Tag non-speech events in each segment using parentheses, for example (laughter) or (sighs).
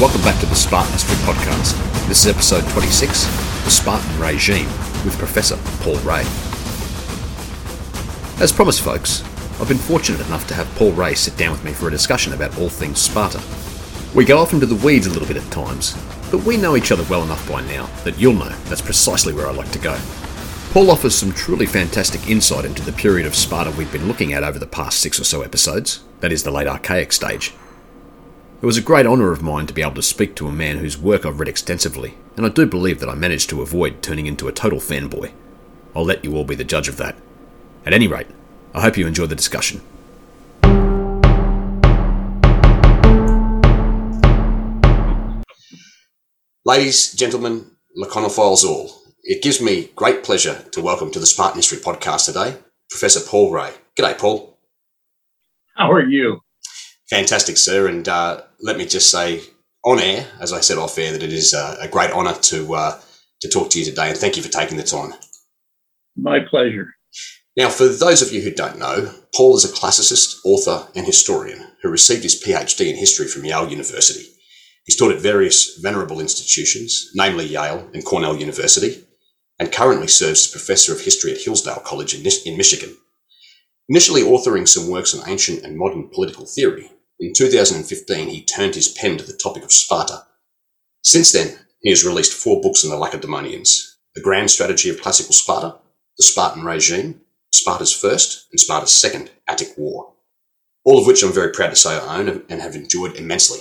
welcome back to the Spartan History Podcast. This is episode 26, The Spartan Regime, with Professor Paul Rahe. As promised, folks, I've been fortunate enough to have Paul Rahe sit down with me for a discussion about all things Sparta. We go off into the weeds a little bit at times, but we know each other well enough by now that you'll know that's precisely where I like to go. Paul offers some truly fantastic insight into the period of Sparta we've been looking at over the past six or so episodes, that is, the late Archaic stage. It was a great honour of mine to be able to speak to a man whose work I've read extensively, and I do believe that I managed to avoid turning into a total fanboy. I'll let you all be the judge of that. At any rate, I hope you enjoy the discussion. Ladies, gentlemen, laconophiles all, it gives me great pleasure to welcome to the Spartan History podcast today Professor Paul Rahe. G'day, Paul. How are you? Fantastic, sir. And uh, let me just say on air, as I said off air, that it is a great honour to uh, to talk to you today, and thank you for taking the time. My pleasure. Now, for those of you who don't know, Paul is a classicist, author, and historian who received his PhD in history from Yale University. He's taught at various venerable institutions, namely Yale and Cornell University, and currently serves as professor of history at Hillsdale College in, in Michigan. Initially authoring some works on ancient and modern political theory, in 2015 he turned his pen to the topic of Sparta. Since then, he has released four books on the Lacedaemonians The Grand Strategy of Classical Sparta, The Spartan Regime, Sparta's First, and Sparta's Second Attic War. All of which I'm very proud to say I own and have enjoyed immensely.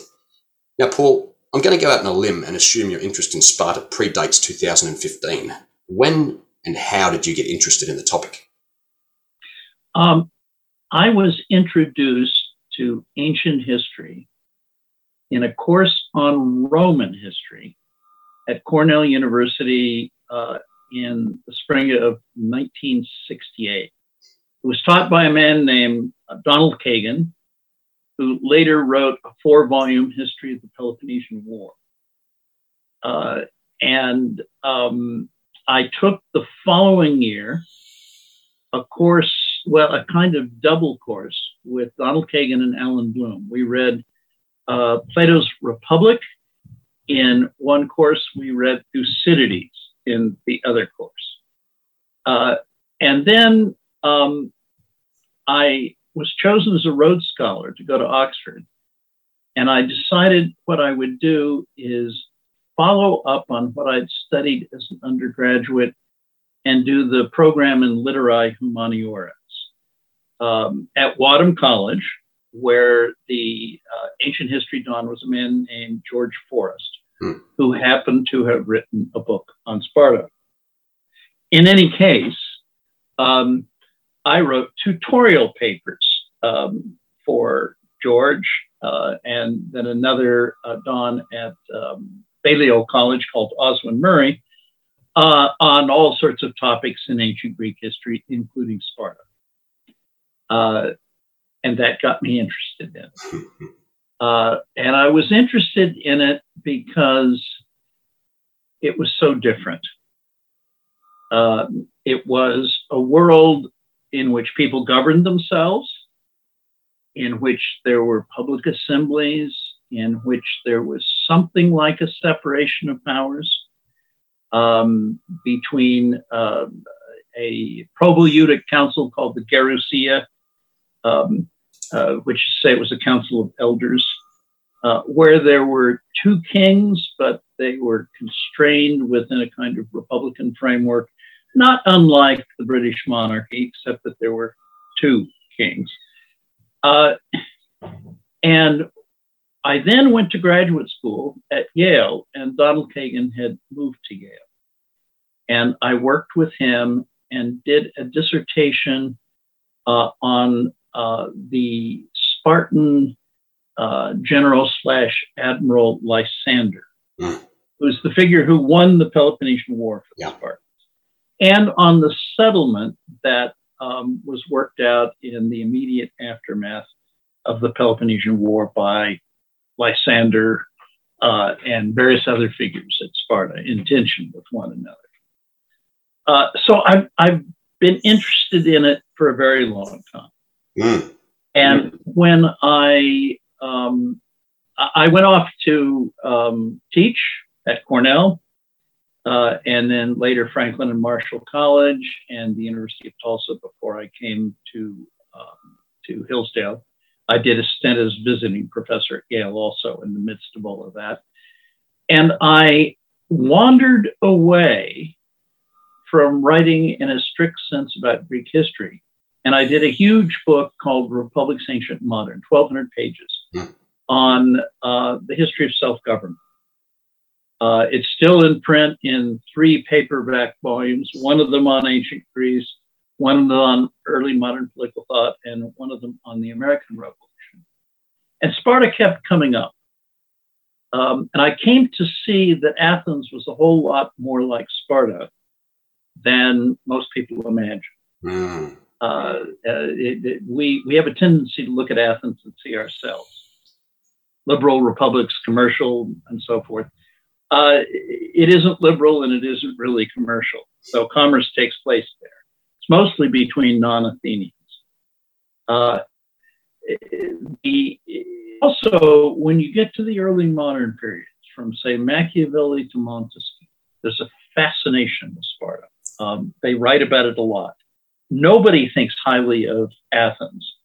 Now, Paul, I'm going to go out on a limb and assume your interest in Sparta predates 2015. When and how did you get interested in the topic? Um, I was introduced to ancient history in a course on Roman history at Cornell University uh, in the spring of 1968. It was taught by a man named uh, Donald Kagan, who later wrote a four volume history of the Peloponnesian War. Uh, and um, I took the following year a course, well, a kind of double course with Donald Kagan and Allan Bloom. We read uh, Plato's Republic in one course, we read Thucydides in the other course. Uh, and then um, I was chosen as a Rhodes Scholar to go to Oxford. And I decided what I would do is follow up on what I'd studied as an undergraduate and do the program in Literae Humaniores. Um, at Wadham College, where the uh, ancient history don was a man named George Forrest, hmm. who happened to have written a book on Sparta. In any case, um, I wrote tutorial papers um, for George uh, and then another uh, Don at um, Balliol College called Oswyn Murray uh, on all sorts of topics in ancient Greek history, including Sparta. Uh, and that got me interested in it. Uh, and I was interested in it because it was so different. Uh, it was a world in which people governed themselves, in which there were public assemblies, in which there was something like a separation of powers um, between uh, a probouleutic council called the Gerousia, um, uh, which say it was a council of elders, uh, where there were two kings, but they were constrained within a kind of republican framework, not unlike the British monarchy, except that there were two kings. Uh, and I then went to graduate school at Yale, and Donald Kagan had moved to Yale. And I worked with him and did a dissertation uh, on uh, the Spartan uh, general slash admiral Lysander, mm. who's the figure who won the Peloponnesian War for the. Spartans, and on the settlement that um, was worked out in the immediate aftermath of the Peloponnesian War by Lysander uh, and various other figures at Sparta in tension with one another. Uh, so I've, I've been interested in it for a very long time. Mm. And mm. when I um, I went off to um, teach at Cornell, uh, and then later Franklin and Marshall College and the University of Tulsa before I came to um, to Hillsdale. I did a stint as visiting professor at Yale also in the midst of all of that. And I wandered away from writing in a strict sense about Greek history. And I did a huge book called Republics Ancient and Modern, 1,200 pages, mm. on uh, the history of self government. Uh, it's still in print in three paperback volumes, one of them on ancient Greece, one of them on early modern political thought, and one of them on the American Revolution. And Sparta kept coming up. Um, and I came to see that Athens was a whole lot more like Sparta than most people imagine. Mm. Uh, it, it, we, we have a tendency to look at Athens and see ourselves. Liberal republics, commercial, and so forth. Uh, it isn't liberal and it isn't really commercial. So commerce takes place there. It's mostly between non Athenians. Uh, also, when you get to the early modern periods, from say Machiavelli to Montesquieu, there's a fascination with Sparta. Um, they write about it a lot. Nobody thinks highly of Athens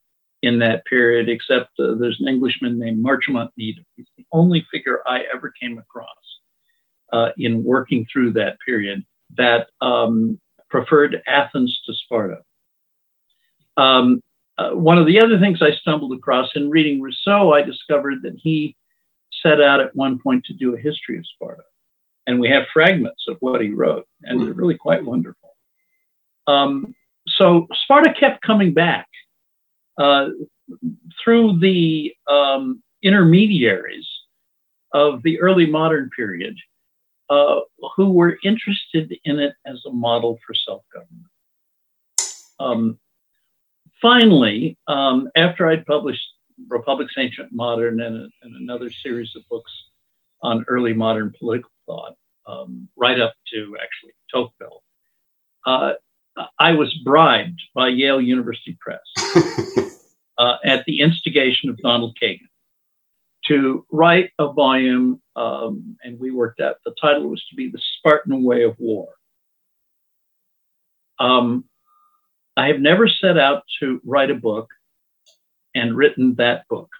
in that period, except uh, there's an Englishman named Marchamont Nedham. He's the only figure I ever came across uh, in working through that period that um, preferred Athens to Sparta. Um, uh, one of the other things I stumbled across in reading Rousseau, I discovered that he set out at one point to do a history of Sparta. And we have fragments of what he wrote, and they're really quite wonderful. Um, so Sparta kept coming back uh, through the um, intermediaries of the early modern period uh, who were interested in it as a model for self government. Um, finally, um, after I'd published Republics Ancient Modern and, and, another series of books on early modern political thought, um, right up to actually Tocqueville, uh, I was bribed by Yale University Press (laughs) uh, at the instigation of Donald Kagan to write a volume, um, and we worked out the title was to be The Spartan Way of War. Um, I have never set out to write a book and written that book.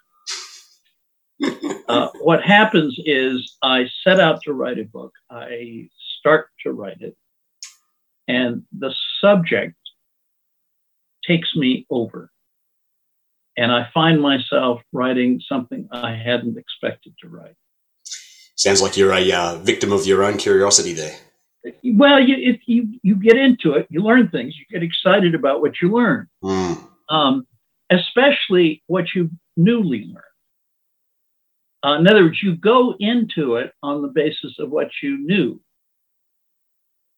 (laughs) Uh, what happens is I set out to write a book, I start to write it, and the subject takes me over and I find myself writing something I hadn't expected to write. Sounds like you're a uh, victim of your own curiosity there. Well, you, if you you get into it, you learn things. You get excited about what you learn, mm. um, especially what you newly learn. Uh, in other words, you go into it on the basis of what you knew.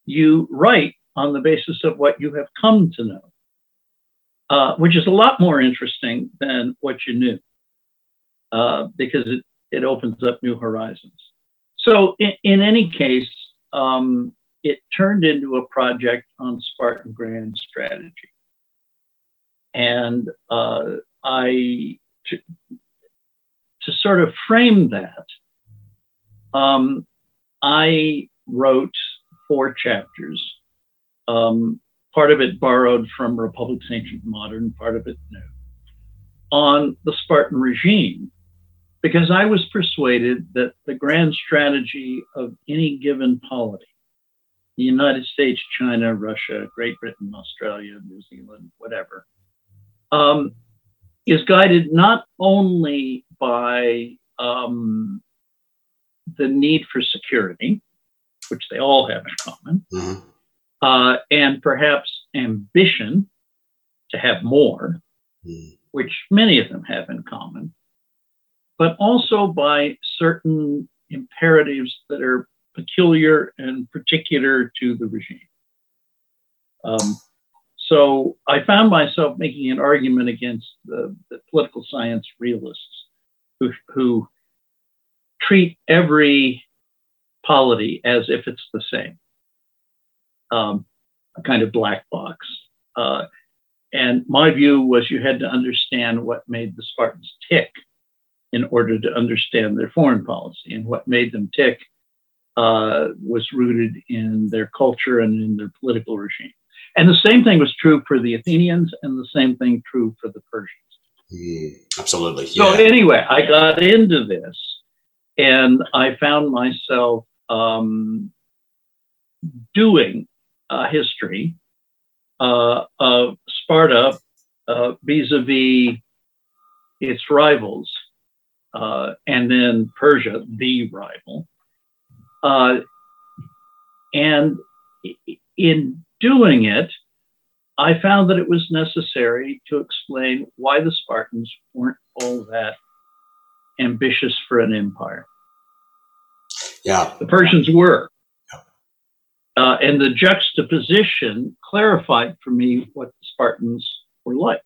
You write on the basis of what you have come to know. Uh, which is a lot more interesting than what you knew uh, because it, it opens up new horizons. So, in, in any case, um, it turned into a project on Spartan grand strategy. And uh, I, to, sort of frame that, um, I wrote four chapters. Um, part of it borrowed from Republics Ancient Modern, part of it new, on the Spartan regime, because I was persuaded that the grand strategy of any given polity, the United States, China, Russia, Great Britain, Australia, New Zealand, whatever, um, is guided not only by um, the need for security, which they all have in common, mm-hmm uh, and perhaps ambition to have more, mm. which many of them have in common, but also by certain imperatives that are peculiar and particular to the regime. Um, so I found myself making an argument against the, the political science realists who, who treat every polity as if it's the same um, a kind of black box. Uh, and my view was you had to understand what made the Spartans tick in order to understand their foreign policy. And what made them tick uh, was rooted in their culture and in their political regime. And the same thing was true for the Athenians, and the same thing true for the Persians. Mm, absolutely. Yeah. So anyway, I got into this, and I found myself um, doing a history uh, of Sparta uh, vis-a-vis its rivals, uh, and then Persia, the rival. Uh, and in doing it, I found that it was necessary to explain why the Spartans weren't all that ambitious for an empire. Yeah. The Persians were. Uh, and the juxtaposition clarified for me what the Spartans were like,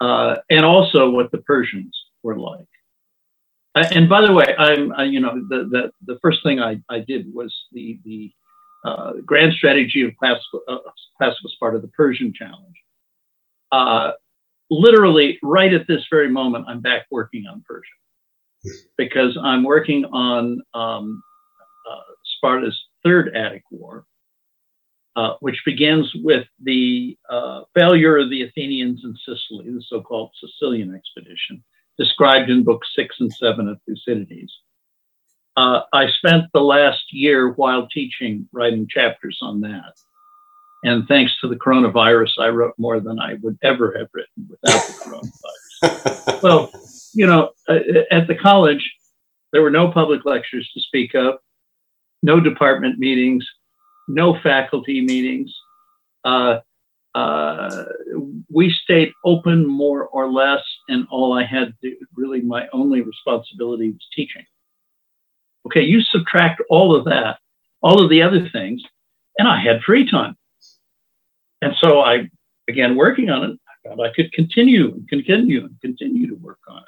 uh, and also what the Persians were like. Uh, and by the way, I'm, you know, the, the, the first thing I, I did was the, the uh, grand strategy of classical, uh, classical Sparta, the Persian challenge. Uh, literally, right at this very moment, I'm back working on Persia because I'm working on um, uh, Sparta's third Attic War, uh, which begins with the uh, failure of the Athenians in Sicily, the so called Sicilian expedition, described in books six and seven of Thucydides. Uh, I spent the last year while teaching writing chapters on that. And thanks to the coronavirus, I wrote more than I would ever have written without the coronavirus. (laughs) well, you know, uh, at the college, there were no public lectures to speak of, no department meetings, no faculty meetings. Uh, uh, we stayed open more or less, and all I had to really my only responsibility was teaching. Okay, you subtract all of that, all of the other things, and I had free time. And so I began working on it. I found I could continue and continue and continue to work on it.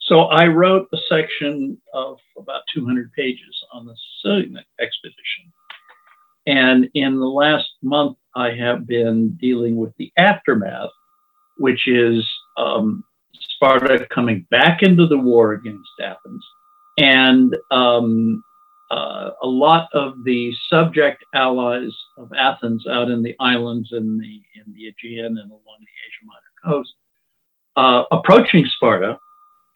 So I wrote a section of about 200 pages on the Sicilian expedition. And in the last month, I have been dealing with the aftermath, which is um, Sparta coming back into the war against Athens and um, uh, a lot of the subject allies of Athens out in the islands in the in the Aegean and along the Asia Minor coast, uh, approaching Sparta,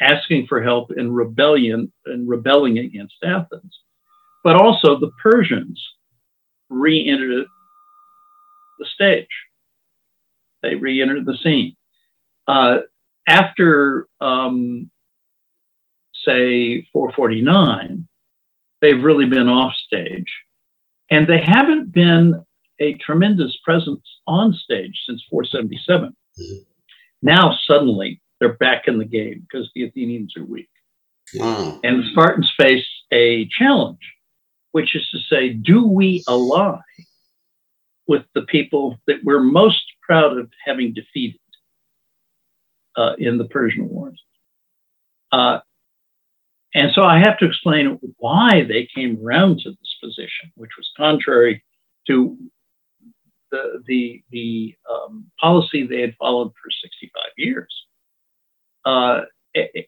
asking for help in rebellion and rebelling against Athens, but also the Persians re-entered the stage. They re-entered the scene uh, after um, say 449, they've really been off stage. And they haven't been a tremendous presence on stage since 477. Mm-hmm. Now, suddenly, they're back in the game because the Athenians are weak. Wow. And the Spartans face a challenge, which is to say, do we ally with the people that we're most proud of having defeated uh, in the Persian Wars? Uh, and so I have to explain why they came around to this position, which was contrary to the, the, the um, policy they had followed for 65 years. Uh,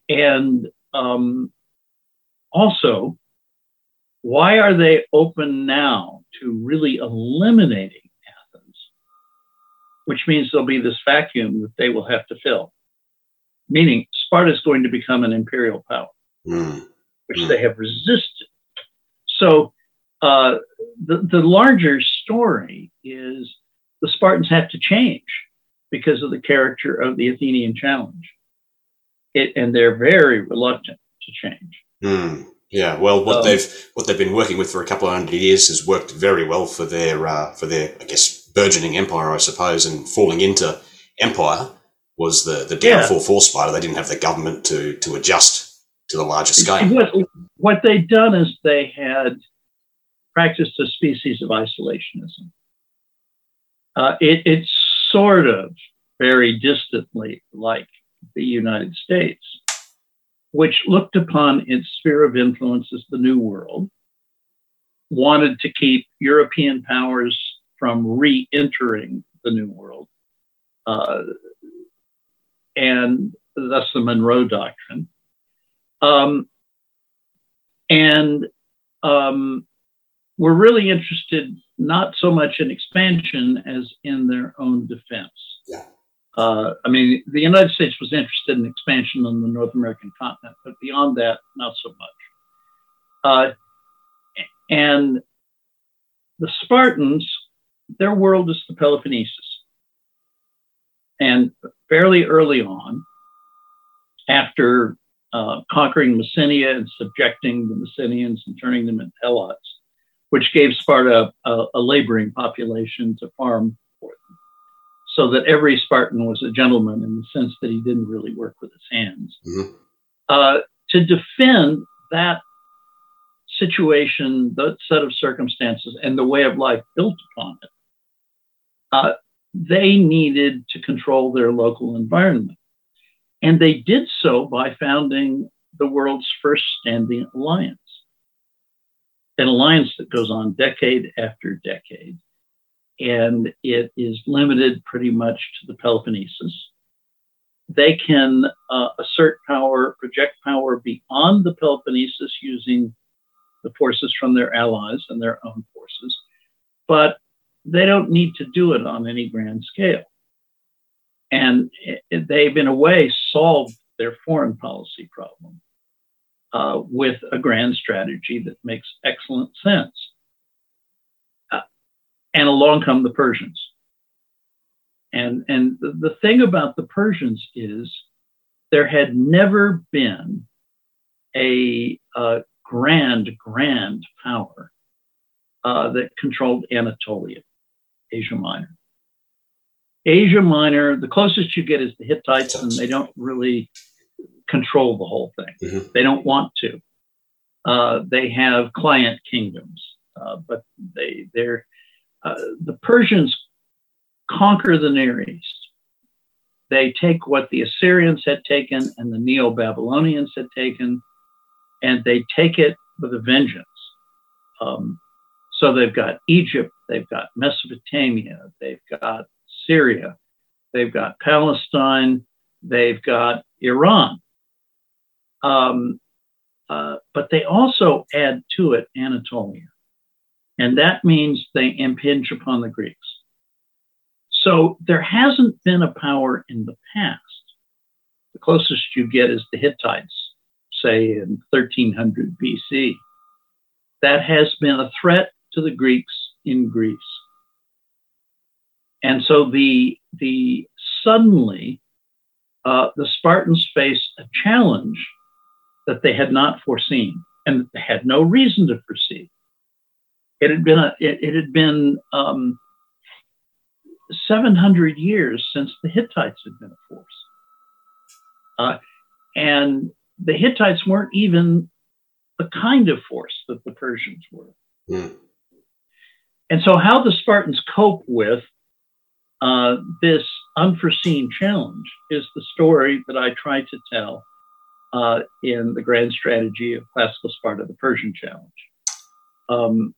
and um, also, why are they open now to really eliminating Athens? Which means there'll be this vacuum that they will have to fill, meaning Sparta is going to become an imperial power mm. which mm. they have resisted. So uh, the, the larger story is the Spartans have to change because of the character of the Athenian challenge. It, and they're very reluctant to change. Mm. Yeah, well, what um, they've what they've been working with for a couple of hundred years has worked very well for their uh, for their I guess burgeoning empire, I suppose, and falling into empire was the the downfall yeah. for Sparta. They didn't have the government to to adjust to the larger scale. What, what they'd done is they had practiced a species of isolationism. Uh, it, it's sort of very distantly like the United States, which looked upon its sphere of influence as the New World, wanted to keep European powers from re entering the New World, uh, and thus the Monroe Doctrine Um, and um, were really interested not so much in expansion as in their own defense. Yeah. Uh, I mean, the United States was interested in expansion on the North American continent, but beyond that, not so much. Uh, and the Spartans, their world is the Peloponnesus. And fairly early on, after uh, conquering Messenia and subjecting the Messenians and turning them into helots, which gave Sparta a, a laboring population to farm for them. So that every Spartan was a gentleman in the sense that he didn't really work with his hands. Mm-hmm. Uh, to defend that situation, that set of circumstances, and the way of life built upon it, uh, they needed to control their local environment. And they did so by founding the world's first standing alliance, an alliance that goes on decade after decade. And it is limited pretty much to the Peloponnesus. They can uh, assert power, project power beyond the Peloponnesus using the forces from their allies and their own forces, but they don't need to do it on any grand scale. And they've, in a way, solved their foreign policy problem uh, with a grand strategy that makes excellent sense. Uh, and along come the Persians. And, and the, the thing about the Persians is there had never been a, a grand, grand power uh, that controlled Anatolia, Asia Minor. Asia Minor, the closest you get is the Hittites, and they don't really control the whole thing. Mm-hmm. They don't want to. Uh, they have client kingdoms, uh, but they they're uh, the Persians conquer the Near East. They take what the Assyrians had taken and the Neo Babylonians had taken, and they take it with a vengeance. Um, so they've got Egypt, they've got Mesopotamia, they've got Syria, they've got Palestine, they've got Iran. Um, uh, but they also add to it Anatolia. And that means they impinge upon the Greeks. So there hasn't been a power in the past. The closest you get is the Hittites, say in 1300 BC. That has been a threat to the Greeks in Greece. And so the, the suddenly uh, the Spartans faced a challenge that they had not foreseen and they had no reason to foresee. It had been a, it, it had been um, 700 years since the Hittites had been a force, uh, and the Hittites weren't even the kind of force that the Persians were. Mm. And so, how the Spartans cope with uh, this unforeseen challenge is the story that I try to tell uh, in the grand strategy of classical Sparta, the Persian challenge. Um,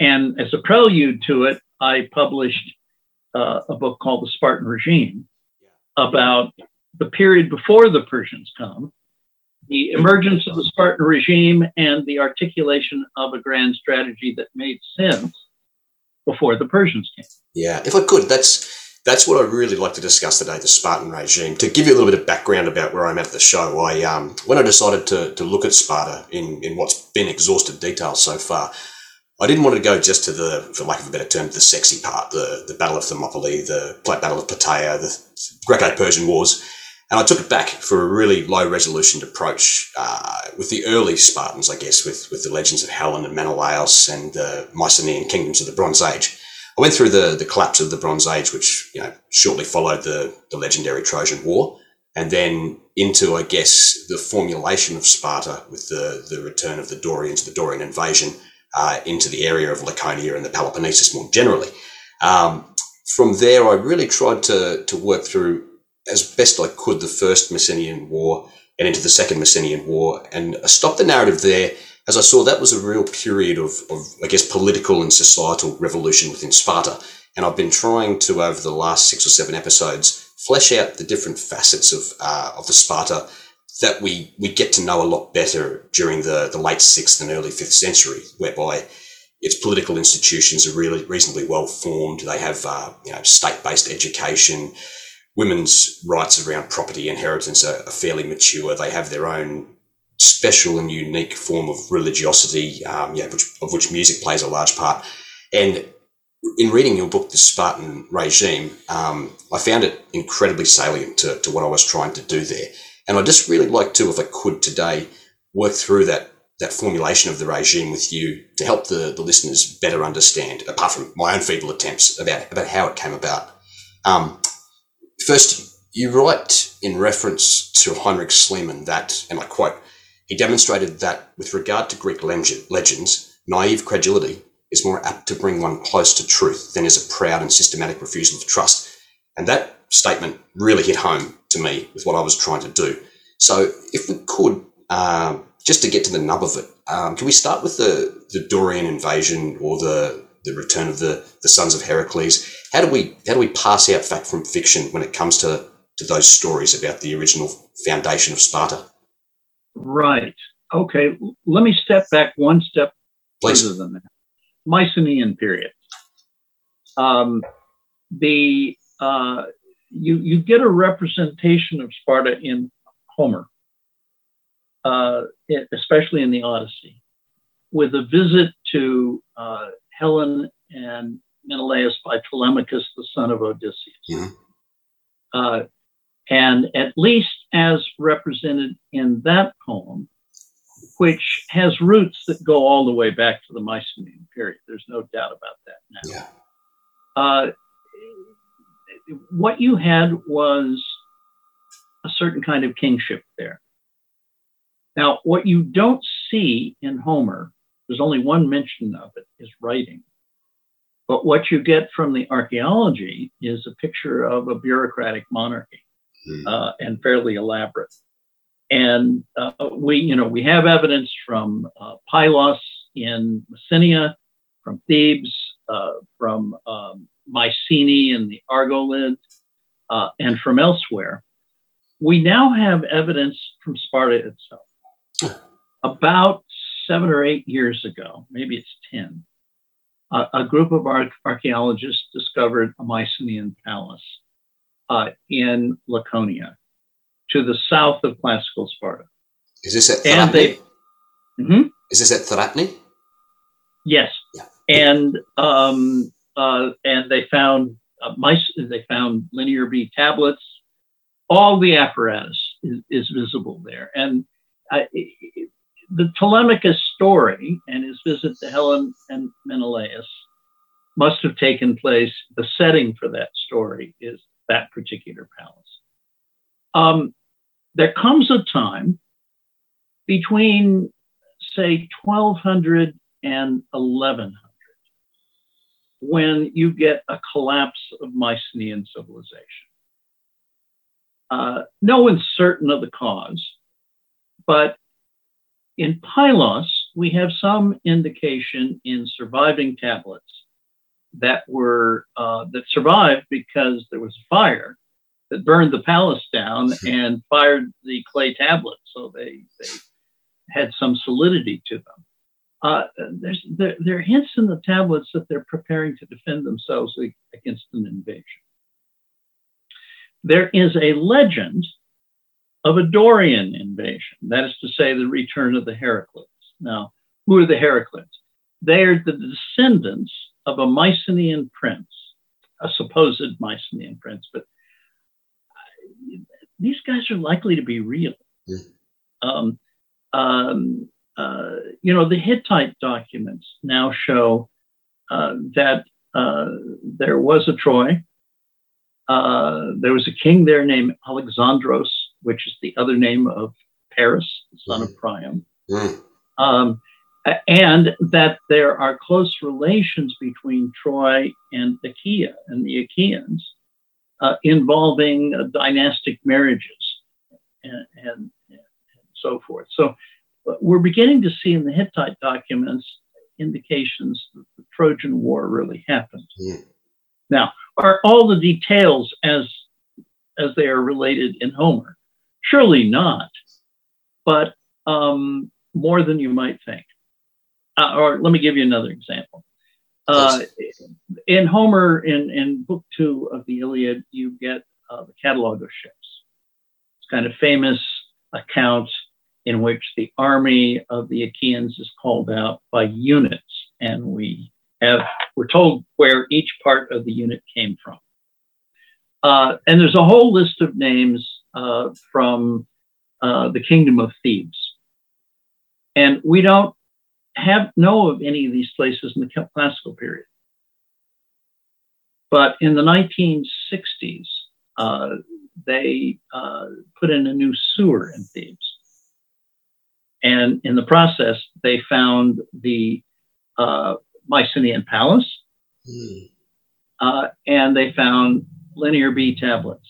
and as a prelude to it, I published uh, a book called The Spartan Regime about the period before the Persians come, the emergence of the Spartan regime, and the articulation of a grand strategy that made sense before the Persians came. Yeah, if I could, that's that's what I really like to discuss today, the Spartan regime. To give you a little bit of background about where I'm at the show, I um, when I decided to, to look at Sparta in, in what's been exhaustive detail so far, I didn't want to go just to the, for lack of a better term, the sexy part, the, the Battle of Thermopylae, the Battle of Plataea, the Greco-Persian Wars. And I took it back for a really low resolution approach uh, with the early Spartans, I guess, with, with the legends of Helen and Menelaus and the Mycenaean kingdoms of the Bronze Age. I went through the, the collapse of the Bronze Age, which you know shortly followed the, the legendary Trojan War, and then into, I guess, the formulation of Sparta with the, the return of the Dorians, the Dorian invasion uh, into the area of Laconia and the Peloponnesus more generally. Um, from there, I really tried to, to work through as best I could the first Messenian War and into the second Messenian War and I stopped the narrative there as I saw that was a real period of, of, I guess, political and societal revolution within Sparta. And I've been trying to, over the last six or seven episodes, flesh out the different facets of, uh, of the Sparta that we, we get to know a lot better during the, the late sixth and early fifth century, whereby its political institutions are really reasonably well formed. They have uh, you know state based education. Women's rights around property inheritance are, are, fairly mature. They have their own special and unique form of religiosity, um, yeah, which, of which music plays a large part. And in reading your book, The Spartan Regime, um, I found it incredibly salient to, to what I was trying to do there. And I just really like to, if I could today, work through that that formulation of the regime with you to help the, the listeners better understand, apart from my own feeble attempts, about, about how it came about. Um, first, you write in reference to Heinrich Schliemann that, and I quote, he demonstrated that with regard to Greek legends, naive credulity is more apt to bring one close to truth than is a proud and systematic refusal of trust. And that statement really hit home to me with what I was trying to do. So, if we could, uh, just to get to the nub of it, um, can we start with the, the Dorian invasion or the, the return of the, the sons of Heracles? How do we how do we pass out fact from fiction when it comes to, to those stories about the original foundation of Sparta? Right. Okay. Let me step back one step Please. further than that. Mycenaean period. Um, the uh, you you get a representation of Sparta in Homer uh, especially in the Odyssey, with a visit to uh, Helen and Menelaus by Telemachus, the son of Odysseus. Uh, and at least as represented in that poem, which has roots that go all the way back to the Mycenaean period. There's no doubt about that now. Yeah. Uh, what you had was a certain kind of kingship there. Now, what you don't see in Homer, there's only one mention of it, is writing. But what you get from the archaeology is a picture of a bureaucratic monarchy mm. uh, and fairly elaborate. And uh, we, you know, we have evidence from uh, Pylos in Messenia, from Thebes, uh, from um, Mycenae in the Argolid, uh, and from elsewhere. We now have evidence from Sparta itself about seven or eight years ago, maybe it's 10, uh, a group of archaeologists discovered a Mycenaean palace uh, in Laconia to the south of classical Sparta. Is this at Therapnai? They, mm-hmm. Is this at Therapnai? Yes. Yeah. And um, uh, and they found uh, mice. They found linear B tablets. All the apparatus is, is visible there, and the Telemachus story and his visit to Helen and Menelaus must have taken place. The setting for that story is that particular palace. Um, there comes a time between, say, 1200 and 1100 when you get a collapse of Mycenaean civilization. Uh, no one's certain of the cause. But in Pylos, we have some indication in surviving tablets that were uh, that survived because there was a fire that burned the palace down and fired the clay tablets, so they they had some solidity to them. Uh, there's there, there, are hints in the tablets that they're preparing to defend themselves against an invasion. There is a legend of a Dorian invasion. That is to say, the return of the Heraclids. Now, who are the Heraclids? They are the descendants of a Mycenaean prince, a supposed Mycenaean prince, but these guys are likely to be real. Um, um, uh, you know, the Hittite documents now show uh, that uh, there was a Troy. Uh, there was a king there named Alexandros which is the other name of Paris, the son of mm. Priam. Mm. Um, and that there are close relations between Troy and Achaia and the Achaeans uh, involving uh, dynastic marriages and, and, and, so forth. So uh, we're beginning to see in the Hittite documents indications that the Trojan War really happened. Mm. Now, are all the details as as they are related in Homer? Surely not. but um, more than you might think. Uh, or let me give you another example. Uh, in Homer, in, in Book Two of the Iliad, you get uh, the catalog of ships. It's kind of famous account in which the army of the Achaeans is called out by units, and we have we're told where each part of the unit came from. Uh, and there's a whole list of names uh, from uh, the kingdom of Thebes, and we don't have know of any of these places in the classical period. But in the 1960s, uh, they uh, put in a new sewer in Thebes. And in the process, they found the uh, Mycenaean palace, mm. uh, and they found Linear B tablets.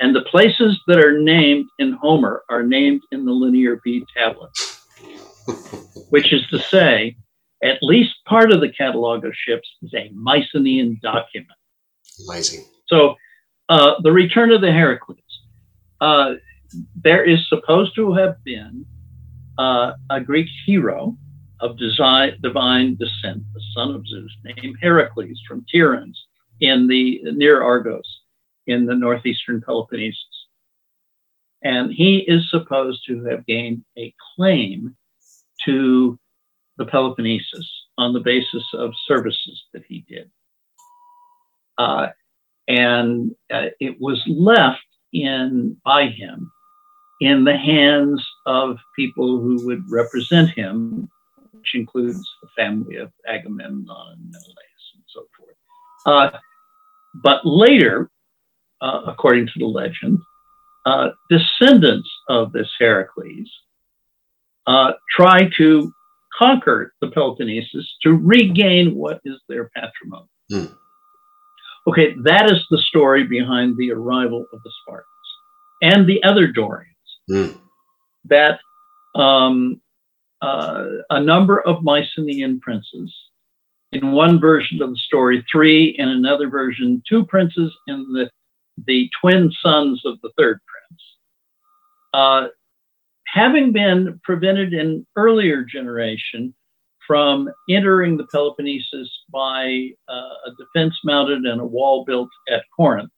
And the places that are named in Homer are named in the Linear B tablets, (laughs) which is to say, at least part of the catalog of ships is a Mycenaean document. Amazing. So, uh, the return of the Heracles. Uh, there is supposed to have been uh, a Greek hero of design, divine descent, the son of Zeus, named Heracles from Tiryns in the near Argos in the northeastern Peloponnesus. And he is supposed to have gained a claim to the Peloponnesus on the basis of services that he did. Uh, and uh, it was left in by him in the hands of people who would represent him, which includes the family of Agamemnon and Menelaus and so forth. Uh, but later, uh, according to the legend, uh, descendants of this Heracles uh, try to conquer the Peloponnesus to regain what is their patrimony. Mm. Okay, that is the story behind the arrival of the Spartans and the other Dorians. Mm. That um, uh, a number of Mycenaean princes, in one version of the story, three, in another version, two princes, and the, the twin sons of the third prince, uh, having been prevented in earlier generation from entering the Peloponnesus by uh, a defense mounted and a wall built at Corinth,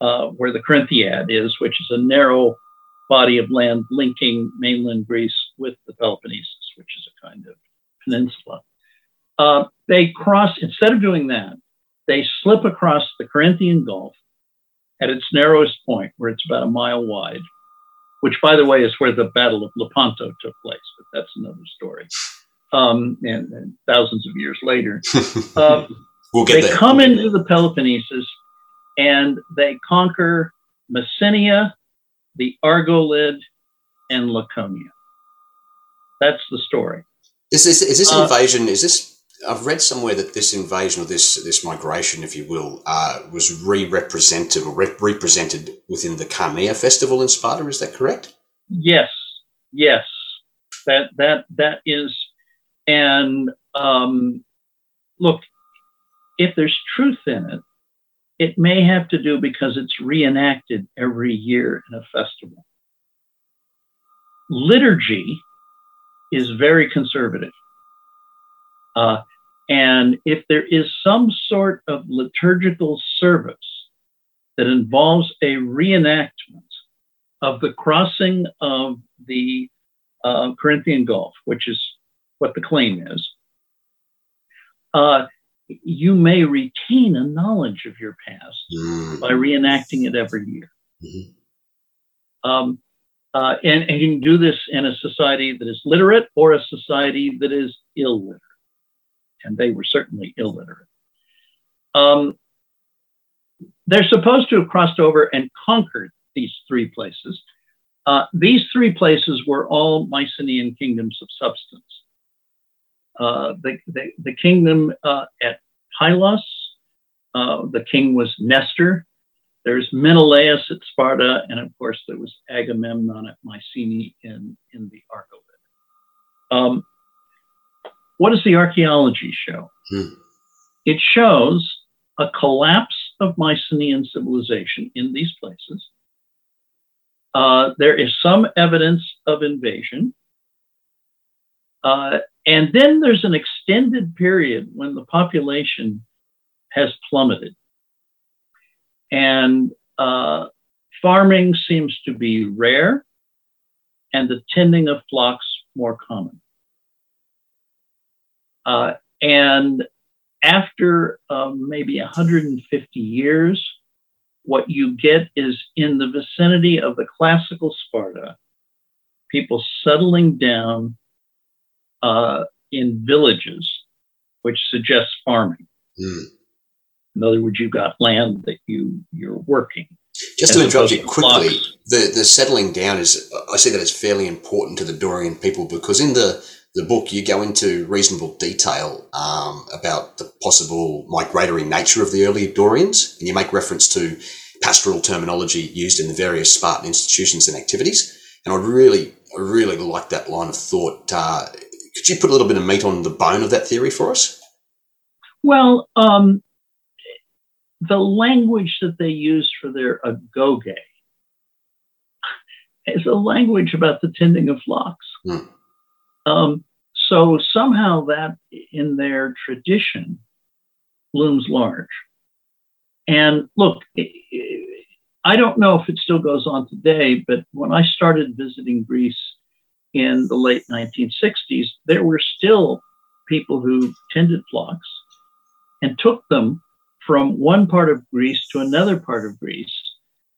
uh, where the Corinthiad is, which is a narrow body of land linking mainland Greece with the Peloponnesus, which is a kind of peninsula. Uh, they cross, instead of doing that, they slip across the Corinthian Gulf at its narrowest point, where it's about a mile wide, which, by the way, is where the Battle of Lepanto took place, but that's another story. Um, and, and, thousands of years later, uh, (laughs) we'll they there. come into the Peloponnesus and they conquer Messenia, the Argolid, and Laconia. That's the story. Is this is this uh, invasion? Is this? I've read somewhere that this invasion or this this migration, if you will, uh, was re-represented or rep- represented within the Carnea festival in Sparta. Is that correct? Yes, yes. That that that is, and um, look, if there's truth in it, it may have to do because it's reenacted every year in a festival. Liturgy is very conservative. Uh, and if there is some sort of liturgical service that involves a reenactment of the crossing of the uh, Corinthian Gulf, which is what the claim is, uh, you may retain a knowledge of your past mm-hmm. by reenacting it every year. Mm-hmm. Um, uh, and, and you can do this in a society that is literate or a society that is illiterate. And they were certainly illiterate. Um, they're supposed to have crossed over and conquered these three places. Uh, these three places were all Mycenaean kingdoms of substance. Uh, the, the, the, kingdom uh, at Pylos, uh, the king was Nestor. There's Menelaus at Sparta, and of course there was Agamemnon at Mycenae in, in the Argolid. Um, what does the archaeology show? Hmm. It shows a collapse of Mycenaean civilization in these places, Uh, there is some evidence of invasion. Uh, and then there's an extended period when the population has plummeted. And uh, farming seems to be rare, and the tending of flocks more common. Uh, and after um, maybe 150 years, what you get is in the vicinity of the classical Sparta, people settling down uh, in villages, which suggests farming. Mm. In other words, you've got land that you you're working. Just to interrupt you quickly, the the settling down is I see that as fairly important to the Dorian people because in the the book you go into reasonable detail um, about the possible migratory nature of the early Dorians, and you make reference to pastoral terminology used in the various Spartan institutions and activities. And I really, I really like that line of thought. Uh, could you put a little bit of meat on the bone of that theory for us? Well, um, the language that they used for their agoge is a language about the tending of flocks. Hmm. Um, so somehow that in their tradition looms large. And look, I don't know if it still goes on today, but when I started visiting Greece in the late 1960s, there were still people who tended flocks and took them from one part of Greece to another part of Greece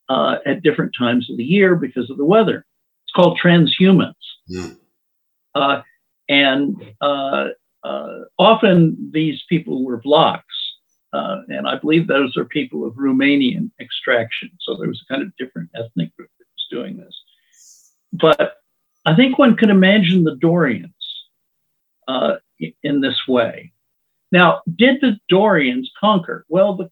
uh, at different times of the year because of the weather. It's called transhumance. Mm. Uh, and uh, uh, often these people were Vlachs. Uh, and I believe those are people of Romanian extraction. So there was a kind of different ethnic group that was doing this. But I think one can imagine the Dorians uh, in this way. Now, did the Dorians conquer? Well, the,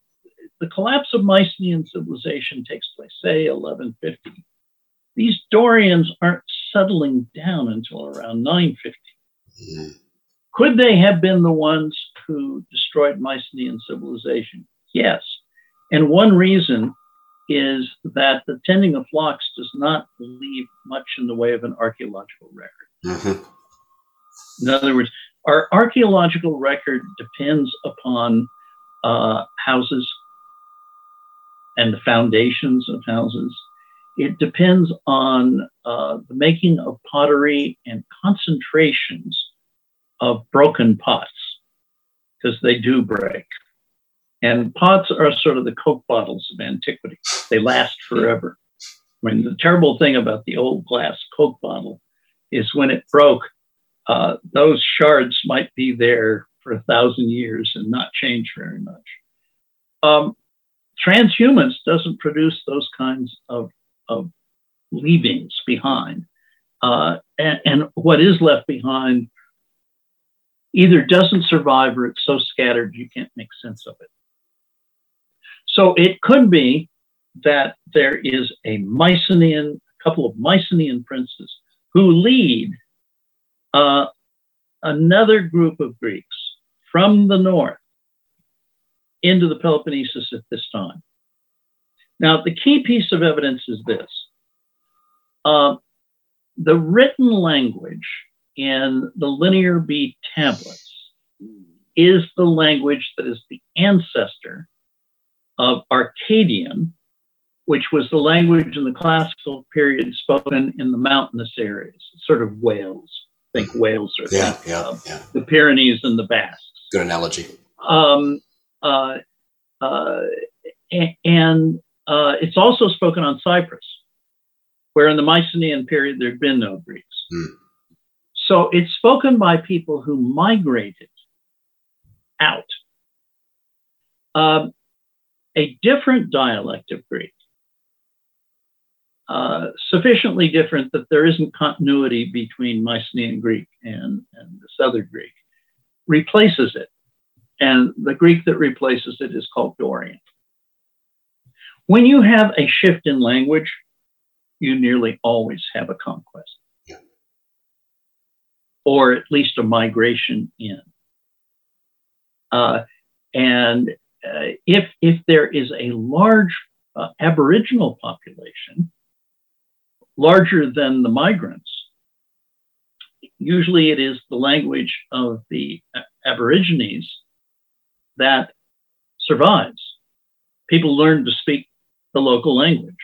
the collapse of Mycenaean civilization takes place, say, 1150. These Dorians aren't settling down until around 950. Mm-hmm. Could they have been the ones who destroyed Mycenaean civilization? Yes. And one reason is that the tending of flocks does not leave much in the way of an archaeological record. Mm-hmm. In other words, our archaeological record depends upon uh, houses and the foundations of houses. It depends on uh, the making of pottery and concentrations of broken pots, because they do break. And pots are sort of the Coke bottles of antiquity. They last forever. I mean, the terrible thing about the old glass Coke bottle is when it broke, uh, those shards might be there for a thousand years and not change very much. Um, transhumance doesn't produce those kinds of, of leavings behind. Uh, and, and, what is left behind either doesn't survive or it's so scattered you can't make sense of it. So it could be that there is a Mycenaean, a couple of Mycenaean princes who lead uh, another group of Greeks from the north into the Peloponnesus at this time. Now, the key piece of evidence is this uh, the written language in the Linear B tablets is the language that is the ancestor of Arcadian, which was the language in the classical period spoken in the mountainous areas, sort of Wales. Think Wales or yeah, think, yeah, uh, yeah. the Pyrenees and the Basques. Good analogy. Um, uh, uh, and uh, it's also spoken on Cyprus, where in the Mycenaean period there'd been no Greeks. Mm. So it's spoken by people who migrated out. Um, a different dialect of Greek, uh, sufficiently different that there isn't continuity between Mycenaean Greek and, and the Southern Greek, replaces it. And the Greek that replaces it is called Dorian. When you have a shift in language, you nearly always have a conquest, or at least a migration in. Uh, and uh, if if there is a large uh, Aboriginal population, larger than the migrants, usually it is the language of the Aborigines that survives. People learn to speak the local language.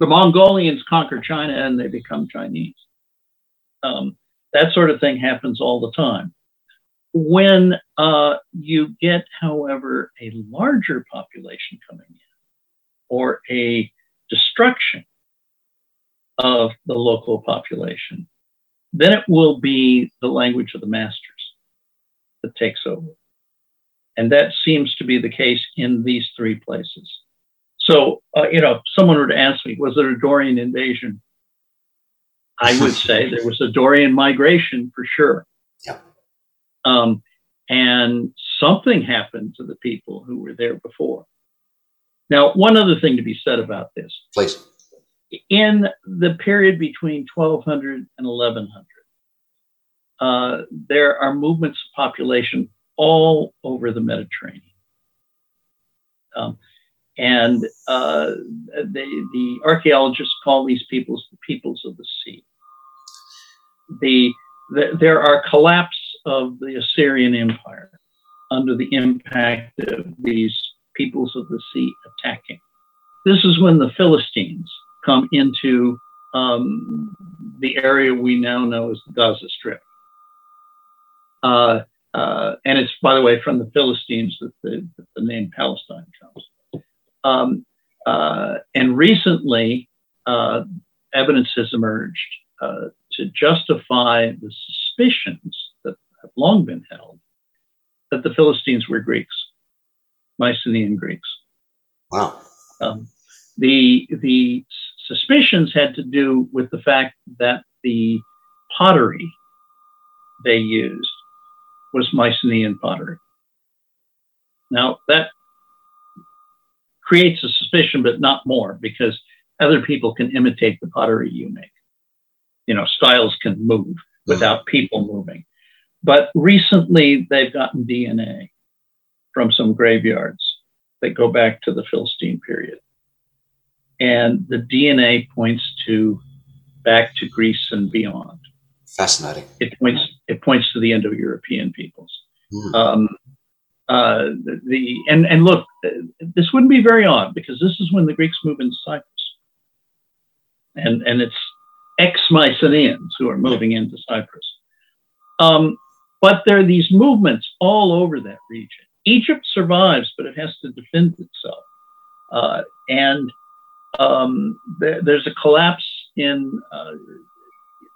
The Mongolians conquer China and they become Chinese. Um, that sort of thing happens all the time. When uh, you get, however, a larger population coming in or a destruction of the local population, then it will be the language of the masters that takes over. And that seems to be the case in these three places. So, uh, you know, if someone were to ask me, was there a Dorian invasion? I would (laughs) say there was a Dorian migration for sure. Yeah. Um, and something happened to the people who were there before. Now, one other thing to be said about this. Please. In the period between 1200 and 1100, uh, there are movements of population all over the Mediterranean. Um, and uh, the, the archaeologists call these peoples the peoples of the sea. The, the, there are collapse of the Assyrian Empire under the impact of these peoples of the sea attacking. This is when the Philistines come into um, the area we now know as the Gaza Strip. Uh, uh, and it's, by the way, from the Philistines that the, that the name Palestine comes. Um, uh, and recently, uh, evidence has emerged uh, to justify the suspicions that have long been held that the Philistines were Greeks, Mycenaean Greeks. Wow. Um, the the suspicions had to do with the fact that the pottery they used was Mycenaean pottery. Now that creates a suspicion, but not more, because other people can imitate the pottery you make. You know, styles can move without people moving. But recently, they've gotten DNA from some graveyards that go back to the Philistine period. And the DNA points to back to Greece and beyond. Fascinating. It points it points to the Indo-European peoples. Mm. Um, uh, the and and look, this wouldn't be very odd because this is when the Greeks move into Cyprus, and and it's ex-Mycenaeans who are moving into Cyprus. Um, but there are these movements all over that region. Egypt survives, but it has to defend itself, uh, and um, there, there's a collapse in uh,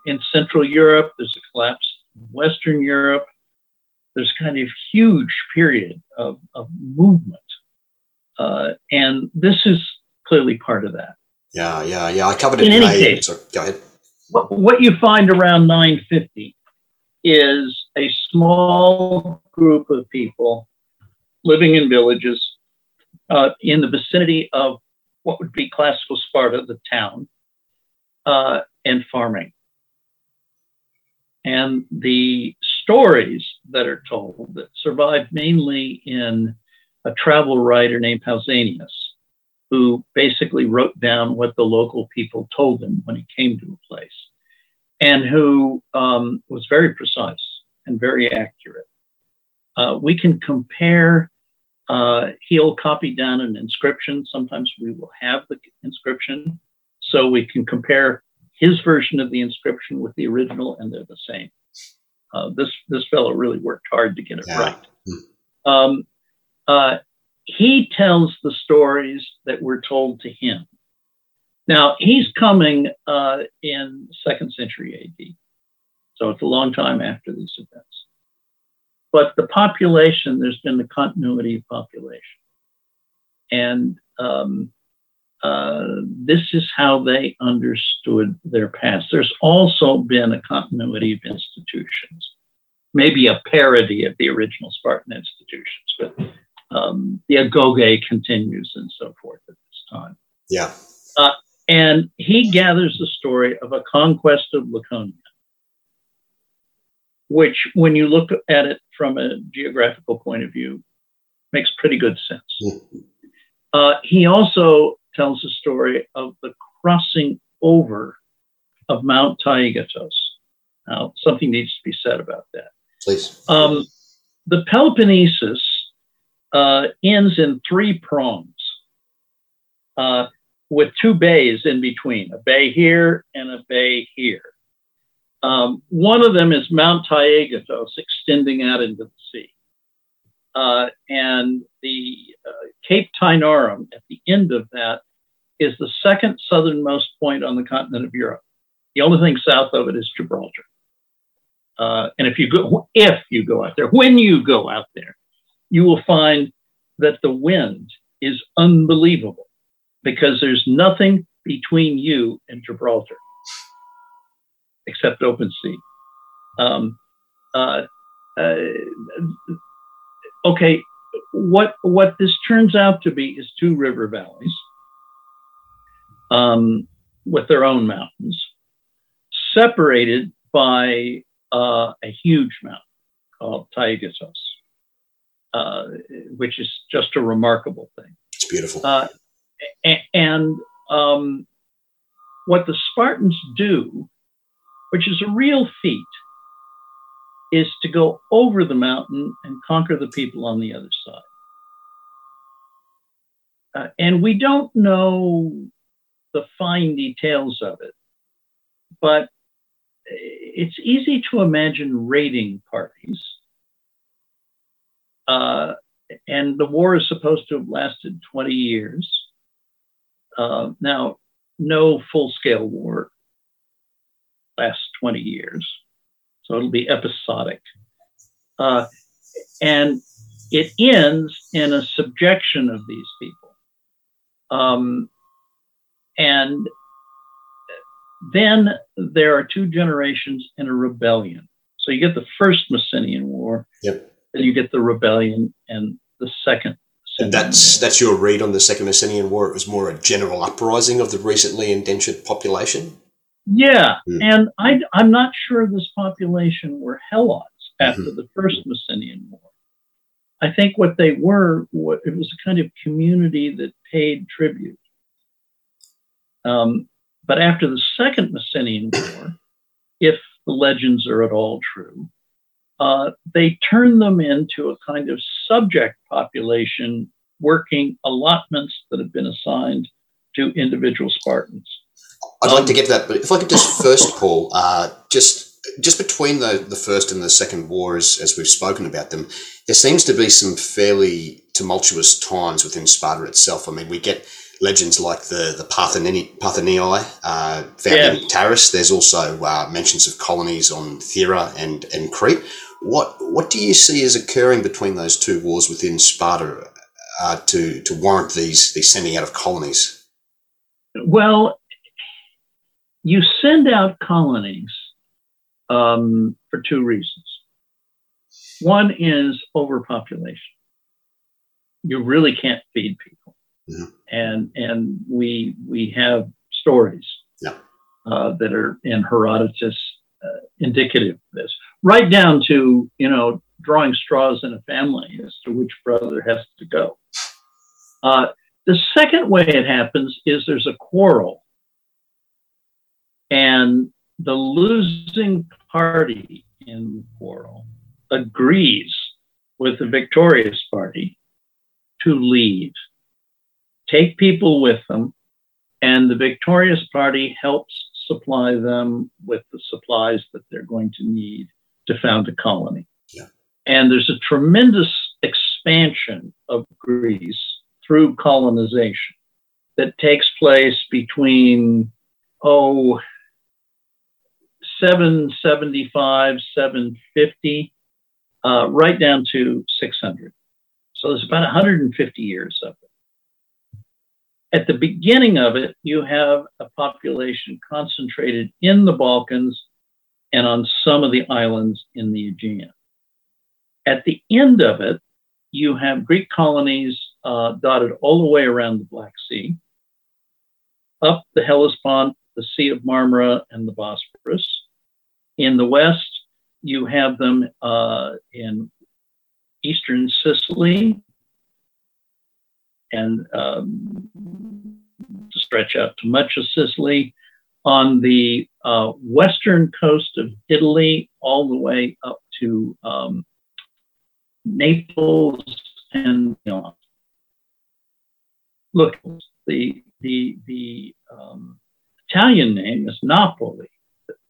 in Central Europe. There's a collapse in Western Europe there's kind of huge period of, of movement. Uh, and this is clearly part of that. Yeah, yeah, yeah. I covered it in, in any case. So go ahead. What, what you find around 950 is a small group of people living in villages uh, in the vicinity of what would be classical Sparta, the town, uh, and farming. And the stories that are told that survive mainly in a travel writer named Pausanias, who basically wrote down what the local people told him when he came to a place, and who um, was very precise and very accurate. Uh, we can compare. Uh, he'll copy down an inscription. Sometimes we will have the inscription, so we can compare his version of the inscription with the original, and they're the same. Uh, this this fellow really worked hard to get it yeah. right. Um, uh, he tells the stories that were told to him. Now he's coming uh, in second century AD, so it's a long time after these events. But the population, there's been the continuity of population, and um, uh, this is how they understood their past. There's also been a continuity of institutions, maybe a parody of the original Spartan institutions, but um, the agoge continues and so forth at this time. Yeah. Uh, and he gathers the story of a conquest of Laconia, which, when you look at it from a geographical point of view, makes pretty good sense. Mm-hmm. Uh, he also tells the story of the crossing over of Mount Taygetos. Now, something needs to be said about that. Please. Um, the Peloponnesus uh, ends in three prongs uh, with two bays in between, a bay here and a bay here. Um, one of them is Mount Taygetos extending out into the sea. Uh, and the uh, Cape Taenarum at the end of that is the second southernmost point on the continent of Europe. The only thing south of it is Gibraltar. Uh, and if you go, if you go out there, when you go out there, you will find that the wind is unbelievable because there's nothing between you and Gibraltar except open sea. Um, uh, uh, okay, what what this turns out to be is two river valleys um, with their own mountains, separated by uh, a huge mountain called Taygetos, uh, which is just a remarkable thing. It's beautiful. Uh, and um, what the Spartans do, which is a real feat, is to go over the mountain and conquer the people on the other side. Uh, and we don't know the fine details of it, but it's easy to imagine raiding parties. Uh, and the war is supposed to have lasted 20 years. Uh, now, no full scale war lasts 20 years, so it'll be episodic. Uh, and it ends in a subjection of these people. Um, and then there are two generations in a rebellion. So you get the first Messenian War, yep. then you get the rebellion and the second. And that's that's your read on the Second Messenian War. It was more a general uprising of the recently indentured population. Yeah, mm. and I, I'm not sure this population were helots after mm-hmm. the first Messenian War. I think what they were, what, it was a kind of community that paid tribute. Um, but after the Second Messenian War, if the legends are at all true, uh, they turned them into a kind of subject population working allotments that have been assigned to individual Spartans. I'd like to get to that, but if I could just first, Paul, uh, just just between the, the first and the second wars, as we've spoken about them, there seems to be some fairly tumultuous times within Sparta itself. I mean, we get legends like the the Parthenii, Parthenii uh, found yeah. in Taras. There's also uh, mentions of colonies on Thera and and Crete. What what do you see as occurring between those two wars within Sparta uh, to to warrant these these sending out of colonies? Well, you send out colonies um, for two reasons. One is overpopulation. You really can't feed people mm-hmm. and and we we have stories yeah. uh, that are in Herodotus uh, indicative of this, right down to you know drawing straws in a family as to which brother has to go. Uh, the second way it happens is there's a quarrel, and the losing party in the quarrel agrees with the victorious party to leave take people with them, and the victorious party helps supply them with the supplies that they're going to need to found a colony. Yeah. And there's a tremendous expansion of Greece through colonization that takes place between, oh, 775, 750, uh, right down to 600. So there's about 150 years of it. At the beginning of it, you have a population concentrated in the Balkans and on some of the islands in the Aegean. At the end of it, you have Greek colonies uh, dotted all the way around the Black Sea, up the Hellespont, the Sea of Marmara, and the Bosporus. In the west, you have them uh, in eastern Sicily and um, stretch out to much of Sicily, on the uh, western coast of Italy, all the way up to um, Naples and Milan. Look, the the the um, Italian name is Napoli.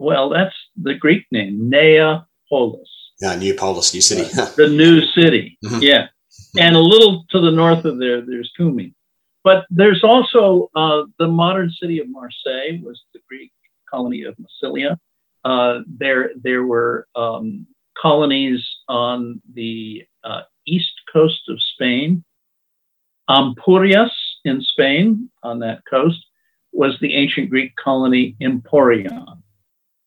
Well, that's the Greek name, Nea Polis. Yeah, New Polis, new city. the new city. (laughs) Mm-hmm. Yeah, and a little to the north of there, there's Cumae. But there's also uh, the modern city of Marseille was the Greek colony of Massilia. Uh, there, there were um, colonies on the uh, east coast of Spain. Ampurias in Spain, on that coast, was the ancient Greek colony Emporion.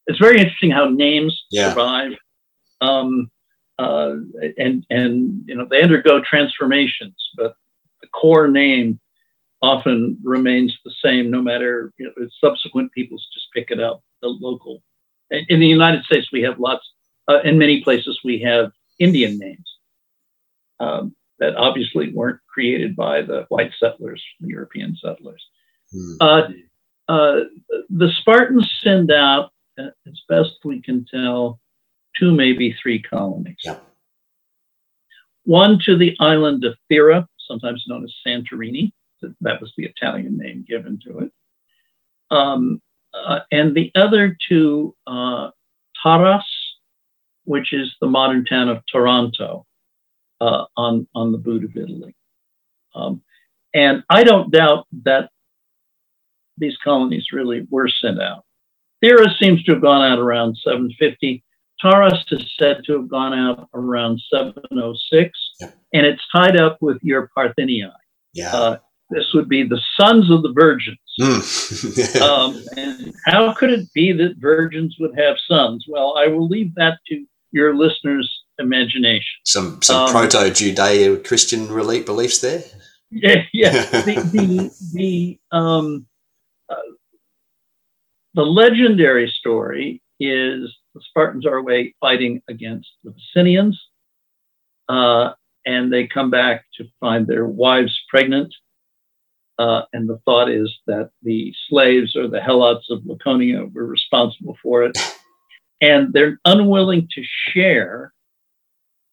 It's very interesting how names yeah. survive. Um, uh, and and you know they undergo transformations, but the core name often remains the same, no matter you know, subsequent peoples just pick it up. The local. In the United States, we have lots. Uh, in many places, we have Indian names um, that obviously weren't created by the white settlers, the European settlers. Hmm. Uh, uh, the Spartans send out, as best we can tell, two, maybe three colonies. Yeah. One to the island of Thera, sometimes known as Santorini. That was the Italian name given to it. Um, uh, and the other to uh, Taras, which is the modern town of Taranto uh, on, on the boot of Italy. Um, and I don't doubt that these colonies really were sent out. Thera seems to have gone out around 750. Taras is said to have gone out around 706, yeah. and it's tied up with your Parthenii. Yeah. Uh, this would be the sons of the virgins. Mm. (laughs) (laughs) um, and how could it be that virgins would have sons? Well, I will leave that to your listeners' imagination. Some some um, proto Judeo Christian beliefs there. Yeah, yeah. (laughs) the the, the um, the legendary story is the Spartans are away fighting against the Messenians, uh, and they come back to find their wives pregnant. Uh, and the thought is that the slaves or the helots of Laconia were responsible for it. And they're unwilling to share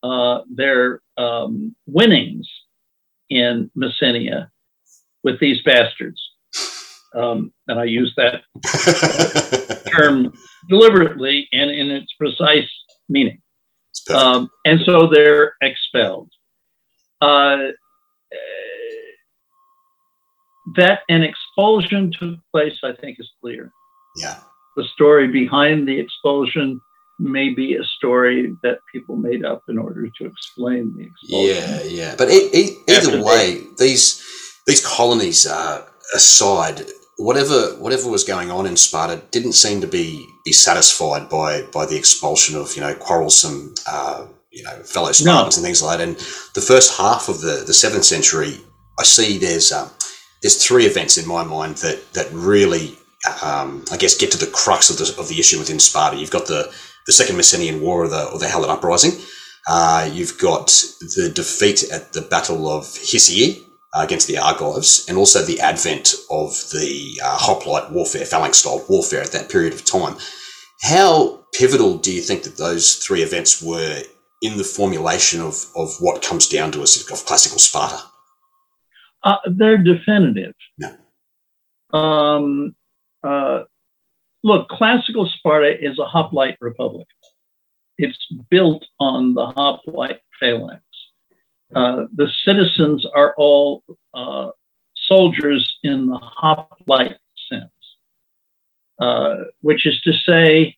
uh, their um, winnings in Messenia with these bastards. Um, and I use that (laughs) term deliberately and in its precise meaning. Um, and so they're expelled. Uh, that an expulsion took place, I think, is clear. Yeah. The story behind the expulsion may be a story that people made up in order to explain the expulsion. Yeah, yeah. But e- e- either way, these these colonies uh, aside, whatever whatever was going on in Sparta didn't seem to be be satisfied by by the expulsion of you know quarrelsome uh, you know fellow Spartans no. and things like that. And the first half of the the seventh century, I see there's um, there's three events in my mind that that really um, I guess get to the crux of the of the issue within Sparta. You've got the the Second Messenian War or the or the Helot Uprising. Uh, you've got the defeat at the Battle of Hysiae uh, against the Argives, and also the advent of the uh, hoplite warfare, phalanx style warfare at that period of time. How pivotal do you think that those three events were in the formulation of, of what comes down to us of classical Sparta? Uh, they're definitive. Yeah. Um, uh, look, classical Sparta is a hoplite republic. It's built on the hoplite phalanx. Uh, the citizens are all uh, soldiers in the hoplite sense, uh, which is to say,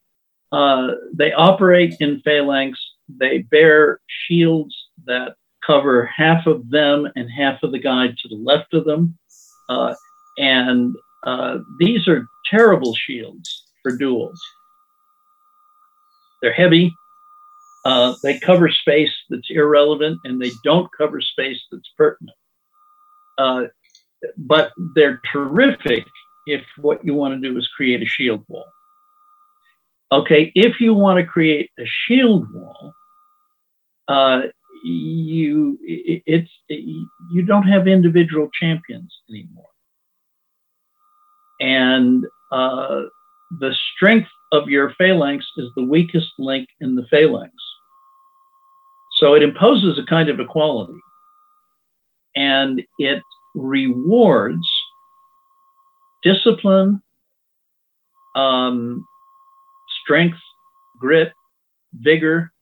uh, they operate in phalanx, they bear shields that cover half of them and half of the guy to the left of them. Uh, and these are terrible shields for duels. They're heavy, uh, they cover space that's irrelevant and they don't cover space that's pertinent. Uh, but they're terrific if what you want to do is create a shield wall. Okay, if you want to create a shield wall, uh, you it, it's it, you don't have individual champions anymore, and uh, the strength of your phalanx is the weakest link in the phalanx. So it imposes a kind of equality and it rewards discipline, um, strength, grit, vigor,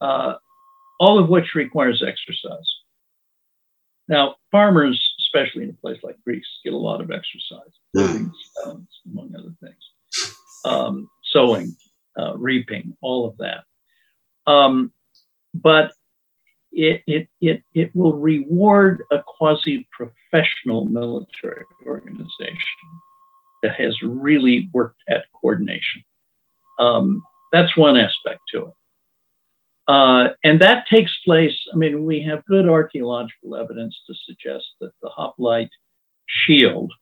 uh, all of which requires exercise. Now, farmers, especially in a place like Greece, get a lot of exercise, stones, among other things, um, sowing, uh, reaping, all of that. Um, but it, it, it, it will reward a quasi professional military organization that has really worked at coordination. Um, that's one aspect to it. Uh, and that takes place, I mean, we have good archaeological evidence to suggest that the hoplite shield,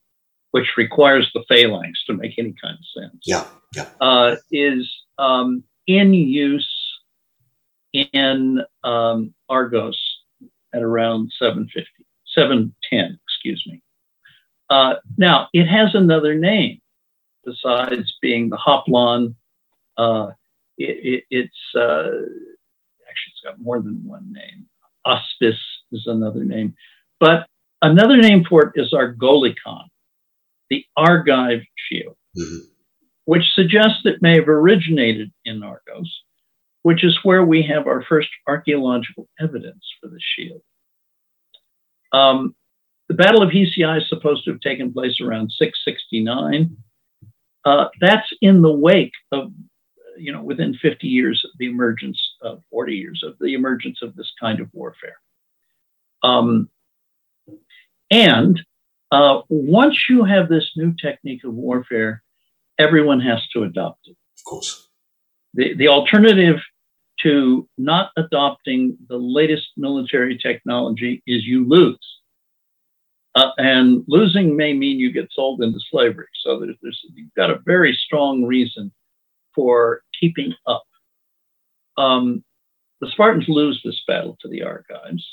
which requires the phalanx to make any kind of sense, yeah, yeah. Uh, is um, in use in um, Argos at around 750, 710, excuse me. Uh, now, it has another name besides being the hoplon. Uh, it, it, it's uh, actually it's got more than one name. Aspis is another name, but another name for it is Argolikon, the Argive shield, mm-hmm. which suggests it may have originated in Argos which is where we have our first archaeological evidence for the shield. Um, the Battle of Hysiae is supposed to have taken place around 669. Uh, that's in the wake of, you know, within 50 years of the emergence of 40 years of the emergence of this kind of warfare. Um, and uh, once you have this new technique of warfare, everyone has to adopt it. Of course. The, the alternative to not adopting the latest military technology is you lose. Uh, and losing may mean you get sold into slavery. So there's, there's, you've got a very strong reason for keeping up. Um, the Spartans lose this battle to the Argives.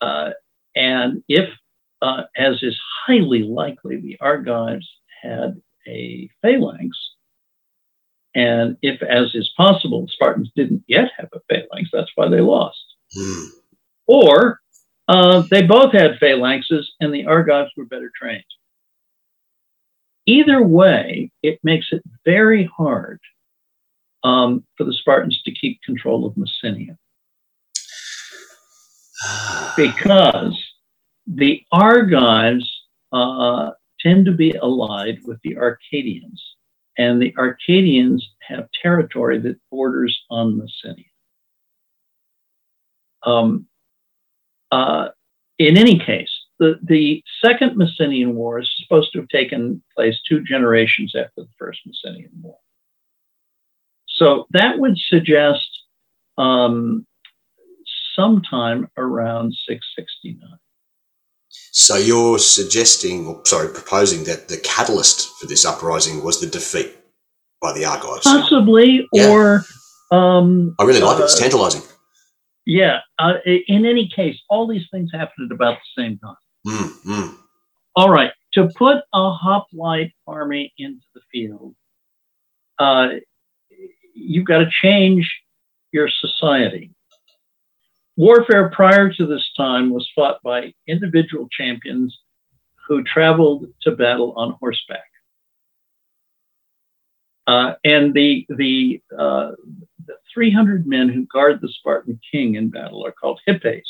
Uh, and if, uh, as is highly likely, the Argives had a phalanx, and if, as is possible, the Spartans didn't yet have a phalanx, that's why they lost. Hmm. Or uh, they both had phalanxes and the Argives were better trained. Either way, it makes it very hard um, for the Spartans to keep control of Messenia. (sighs) because the Argives uh, tend to be allied with the Arcadians and the Arcadians have territory that borders on Messenia. Um, uh, in any case, the, the Second Messenian War is supposed to have taken place two generations after the First Messenian War. So that would suggest um, sometime around 669. So you're suggesting, or sorry, proposing that the catalyst for this uprising was the defeat by the Argives. Possibly, yeah. or um, I really like uh, it. It's uh, tantalizing. Yeah. Uh, in any case, all these things happened at about the same time. Mm, mm. All right. To put a hoplite army into the field, uh, you've got to change your society. Warfare prior to this time was fought by individual champions who traveled to battle on horseback. Uh, and the, the, uh, the 300 men who guard the Spartan king in battle are called hippeis,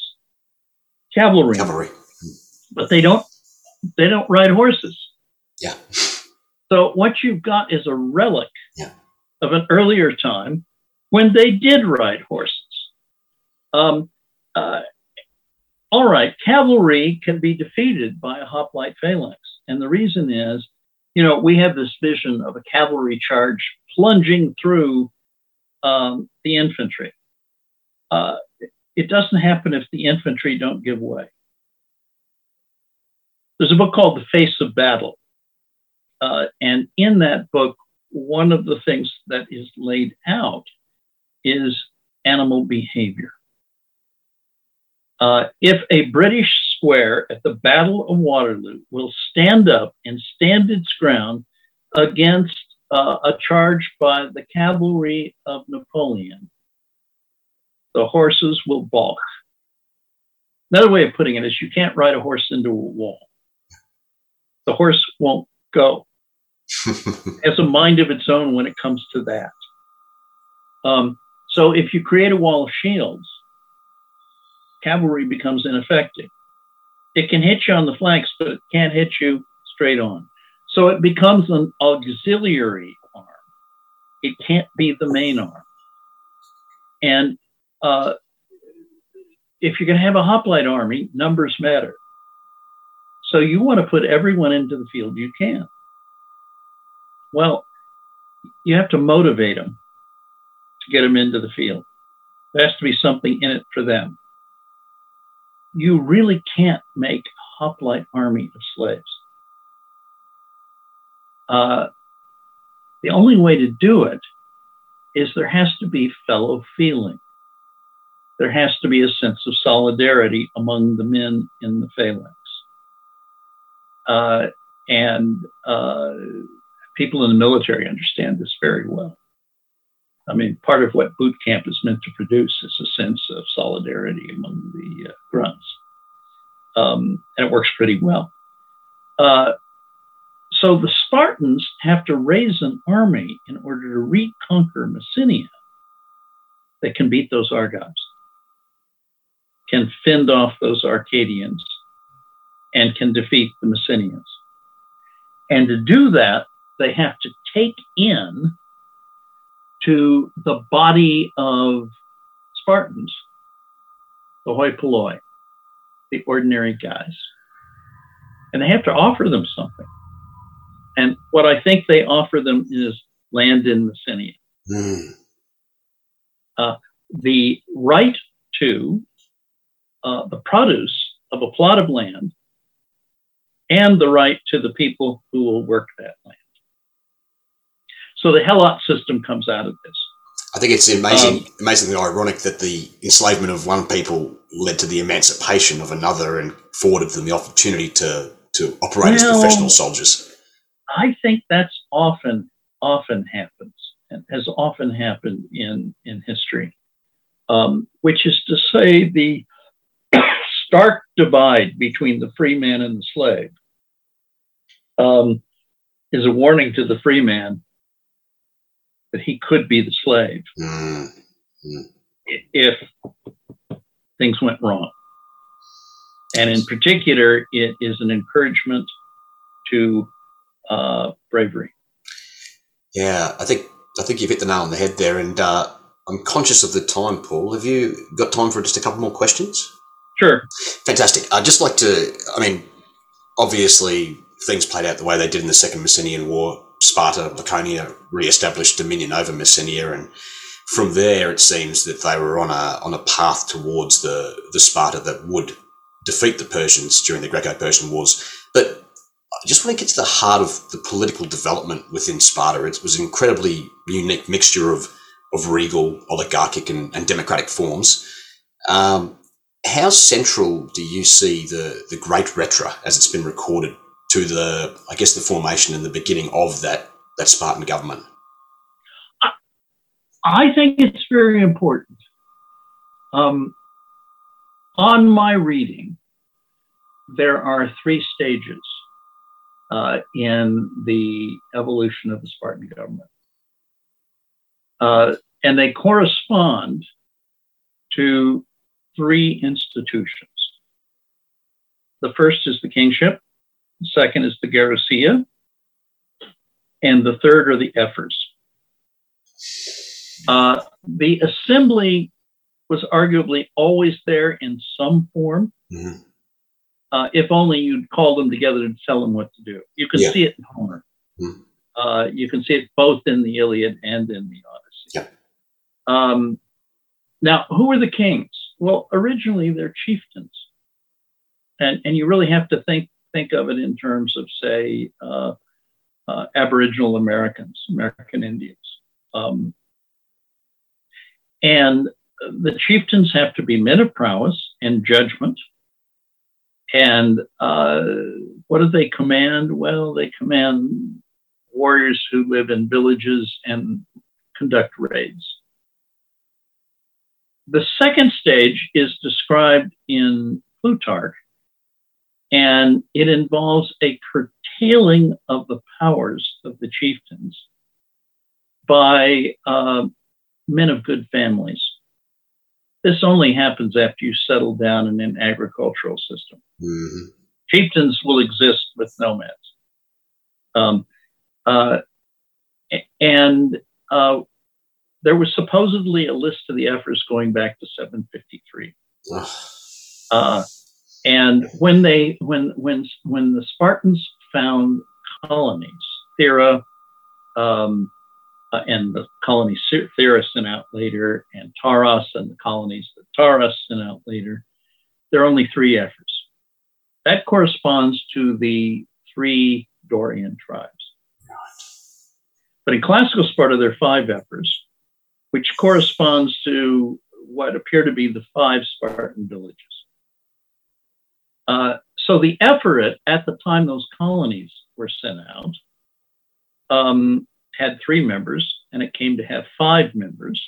cavalry. Cavalry. But they don't, they don't ride horses. Yeah. So what you've got is a relic yeah. of an earlier time when they did ride horses. Um, uh, all right, cavalry can be defeated by a hoplite phalanx. And the reason is, you know, we have this vision of a cavalry charge plunging through um, the infantry. Uh, it doesn't happen if the infantry don't give way. There's a book called The Face of Battle. Uh, and in that book, one of the things that is laid out is animal behavior. Uh, if a British square at the Battle of Waterloo will stand up and stand its ground against uh, a charge by the cavalry of Napoleon, the horses will balk. Another way of putting it is you can't ride a horse into a wall. The horse won't go. (laughs) it has a mind of its own when it comes to that. Um, so if you create a wall of shields, cavalry becomes ineffective. It can hit you on the flanks, but it can't hit you straight on. So it becomes an auxiliary arm. It can't be the main arm. And uh, if you're going to have a hoplite army, numbers matter. So you want to put everyone into the field you can. Well, you have to motivate them to get them into the field. There has to be something in it for them. You really can't make a hoplite army of slaves. Uh, the only way to do it is there has to be fellow feeling. There has to be a sense of solidarity among the men in the phalanx. Uh, and uh, people in the military understand this very well. I mean, part of what boot camp is meant to produce is a sense of solidarity among the uh, grunts. Um, and it works pretty well. Uh, so the Spartans have to raise an army in order to reconquer Messenia that can beat those Argives, can fend off those Arcadians, and can defeat the Messenians. And to do that, they have to take in to the body of Spartans, the hoi polloi, the ordinary guys. And they have to offer them something. And what I think they offer them is land in Messenia. Mm. Uh, the right to uh, the produce of a plot of land and the right to the people who will work that land. So the Helot system comes out of this. I think it's amazing, um, amazingly ironic that the enslavement of one people led to the emancipation of another and afforded them the opportunity to, to operate well, as professional soldiers. I think that's often often happens and has often happened in in history, um, which is to say the (coughs) stark divide between the free man and the slave um, is a warning to the free man that he could be the slave mm-hmm. if things went wrong. And in particular, it is an encouragement to uh, bravery. Yeah, I think I think you've hit the nail on the head there, and uh, I'm conscious of the time, Paul. Have you got time for just a couple more questions? Sure. Fantastic. I'd just like to. I mean, obviously, things played out the way they did in the Second Messenian War. Sparta, Laconia re-established dominion over Messenia, and from there, it seems that they were on a on a path towards the the Sparta that would defeat the Persians during the Greco-Persian Wars. But I just want to get to the heart of the political development within Sparta. It was an incredibly unique mixture of, of regal, oligarchic, and, and democratic forms. Um, how central do you see the, the Great Rhetra, as it's been recorded, to the, I guess, the formation and the beginning of that, that Spartan government? I think it's very important. Um, on my reading, there are three stages uh, in the evolution of the Spartan government. Uh, and they correspond to three institutions. The first is the kingship, the second is the gerousia, and the third are the ephors. Uh, the assembly was arguably always there in some form. Mm-hmm uh, if only you'd call them together and tell them what to do. You can yeah. see it in Homer. Mm. Uh, you can see it both in the Iliad and in the Odyssey. Yeah. Um, now, who are the kings? Well, originally they're chieftains, and and you really have to think think of it in terms of, say, uh, uh Aboriginal Americans, American Indians, um, and the chieftains have to be men of prowess and judgment and uh, what do they command? Well, they command warriors who live in villages and conduct raids. The second stage is described in Plutarch, and it involves a curtailing of the powers of the chieftains by uh, men of good families. This only happens after you settle down in an agricultural system. Mm-hmm. Chieftains will exist with nomads. Um, uh, and uh, there was supposedly a list of the Ephors going back to 753. And when they when when when the Spartans found colonies, Thera, um, uh, and the colonies Thera sent out later, and Taras and the colonies that Taras sent out later, there are only three Ephors. That corresponds to the three Dorian tribes. But in classical Sparta, there are five Ephors, which corresponds to what appear to be the five Spartan villages. Uh, so the Ephorate at the time those colonies were sent out, um, had three members, and it came to have five members.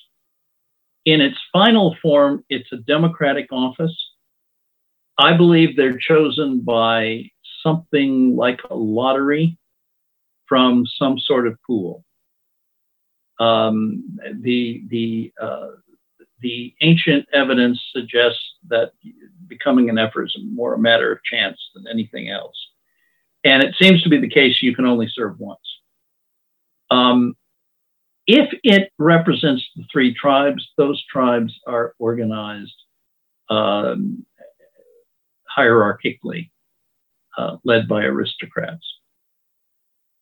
In its final form, it's a democratic office. I believe they're chosen by something like a lottery from some sort of pool. Um, the the uh, the ancient evidence suggests that becoming an Ephor is more a matter of chance than anything else, and it seems to be the case you can only serve once. Um, if it represents the three tribes, those tribes are organized um, hierarchically, uh, led by aristocrats.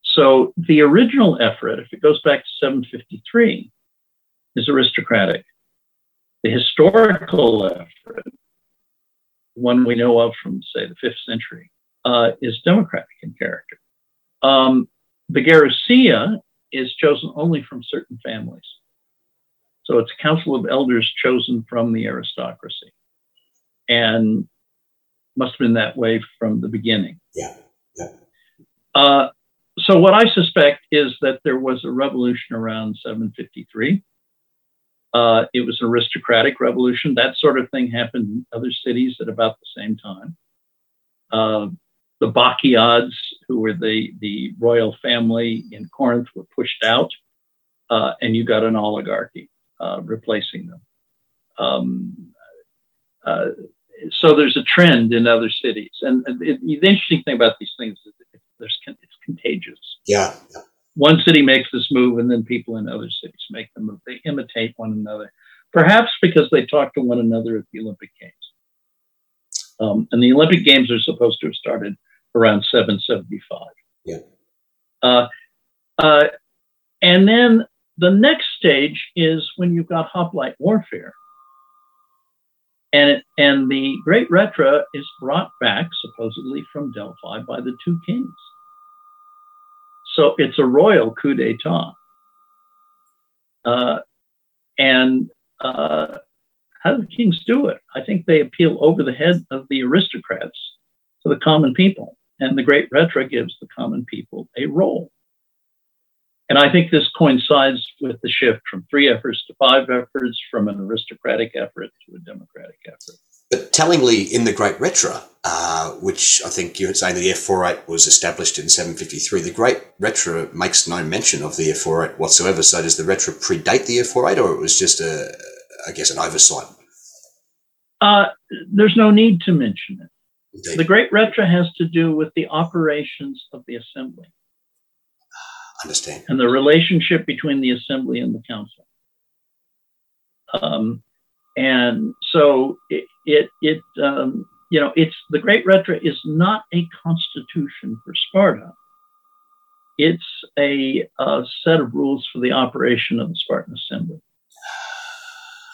So the original Ephorate, if it goes back to 753, is aristocratic. The historical Ephorate, one we know of from, say, the fifth century, uh, is democratic in character. Um, the Gerousia is chosen only from certain families. So it's a council of elders chosen from the aristocracy. And must have been that way from the beginning. Yeah. yeah. Uh, so what I suspect is that there was a revolution around 753. Uh, it was an aristocratic revolution. That sort of thing happened in other cities at about the same time. Uh, the Bacchiads, who were the, the royal family in Corinth, were pushed out, uh, and you got an oligarchy uh, replacing them. Um, uh, so there's a trend in other cities, and it, the interesting thing about these things is there's it's contagious. Yeah. One city makes this move, and then people in other cities make the move. They imitate one another, perhaps because they talk to one another at the Olympic Games. Um, and the Olympic Games are supposed to have started around 775. Yeah. Uh, uh, and then the next stage is when you've got hoplite warfare. And, it, and the Great Rhetra is brought back supposedly from Delphi by the two kings. So it's a royal coup d'etat. Uh, and uh, how do the kings do it? I think they appeal over the head of the aristocrats to the common people. And the Great Rhetra gives the common people a role. And I think this coincides with the shift from three Ephors to five Ephors, from an aristocratic Ephor to a democratic Ephor. But tellingly, in the Great Rhetra, uh, which I think you're saying the Ephorate was established in 753, the Great Rhetra makes no mention of the Ephorate whatsoever. So does the Rhetra predate the Ephorate, or it was just a, I guess, an oversight? Uh, there's no need to mention it. Indeed. The Great Rhetra has to do with the operations of the assembly. Understand. And the relationship between the assembly and the council. Um, and so it, it, it um, you know, it's the Great Rhetra is not a constitution for Sparta. It's a, a set of rules for the operation of the Spartan assembly.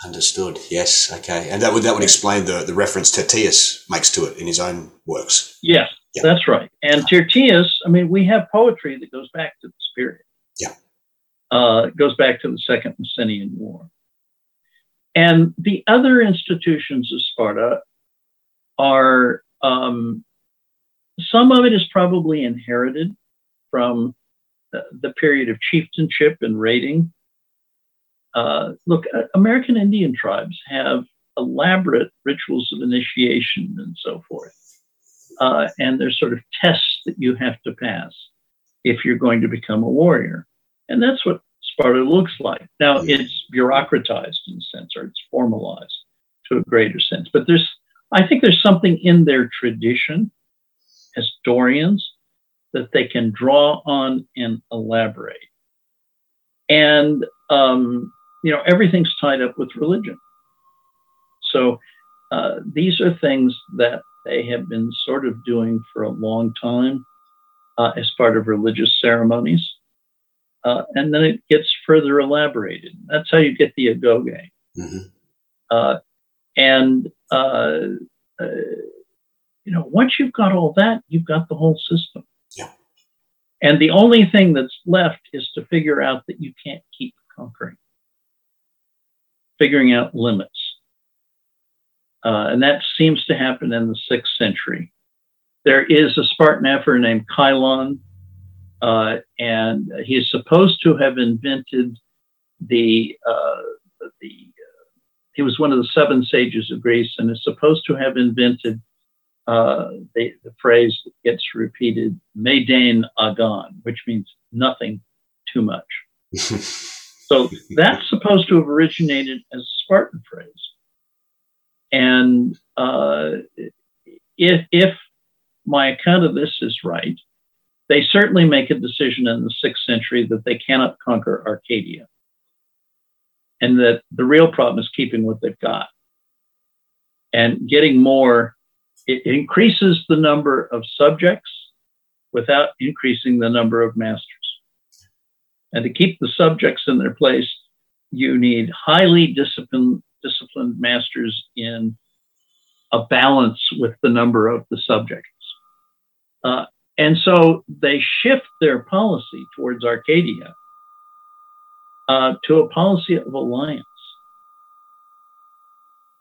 Understood. Yes. Okay. And that would that would explain the the reference Tyrtaeus makes to it in his own works. Yes, that's right. And Tyrtaeus, I mean, we have poetry that goes back to this period. Yeah. Uh, goes back to the Second Messenian War. And the other institutions of Sparta are um, some of it is probably inherited from the period of chieftainship and raiding. Uh, look, uh, American Indian tribes have elaborate rituals of initiation and so forth. Uh, and there's sort of tests that you have to pass if you're going to become a warrior. And that's what Sparta looks like. Now it's bureaucratized in a sense, or it's formalized to a greater sense. But there's, I think there's something in their tradition as Dorians that they can draw on and elaborate. And, um, you know, everything's tied up with religion. So uh, these are things that they have been sort of doing for a long time uh, as part of religious ceremonies. Uh, and then it gets further elaborated. That's how you get the agoge. Mm-hmm. Uh, and, uh, uh, you know, once you've got all that, you've got the whole system. Yeah. And the only thing that's left is to figure out that you can't keep conquering, figuring out limits. Uh, and that seems to happen in the sixth century. There is a Spartan emperor named Chilon, uh, and he is supposed to have invented the uh, the. Uh, he was one of the seven sages of Greece, and is supposed to have invented uh, the, the, phrase that gets repeated, "Meden agan," which means nothing too much. (laughs) so that's supposed to have originated as a Spartan phrase. And uh, if, if my account of this is right, they certainly make a decision in the sixth century that they cannot conquer Arcadia and that the real problem is keeping what they've got and getting more. It increases the number of subjects without increasing the number of masters. And to keep the subjects in their place, you need highly disciplined, disciplined masters in a balance with the number of the subjects. Uh, and so they shift their policy towards Arcadia uh, to a policy of alliance.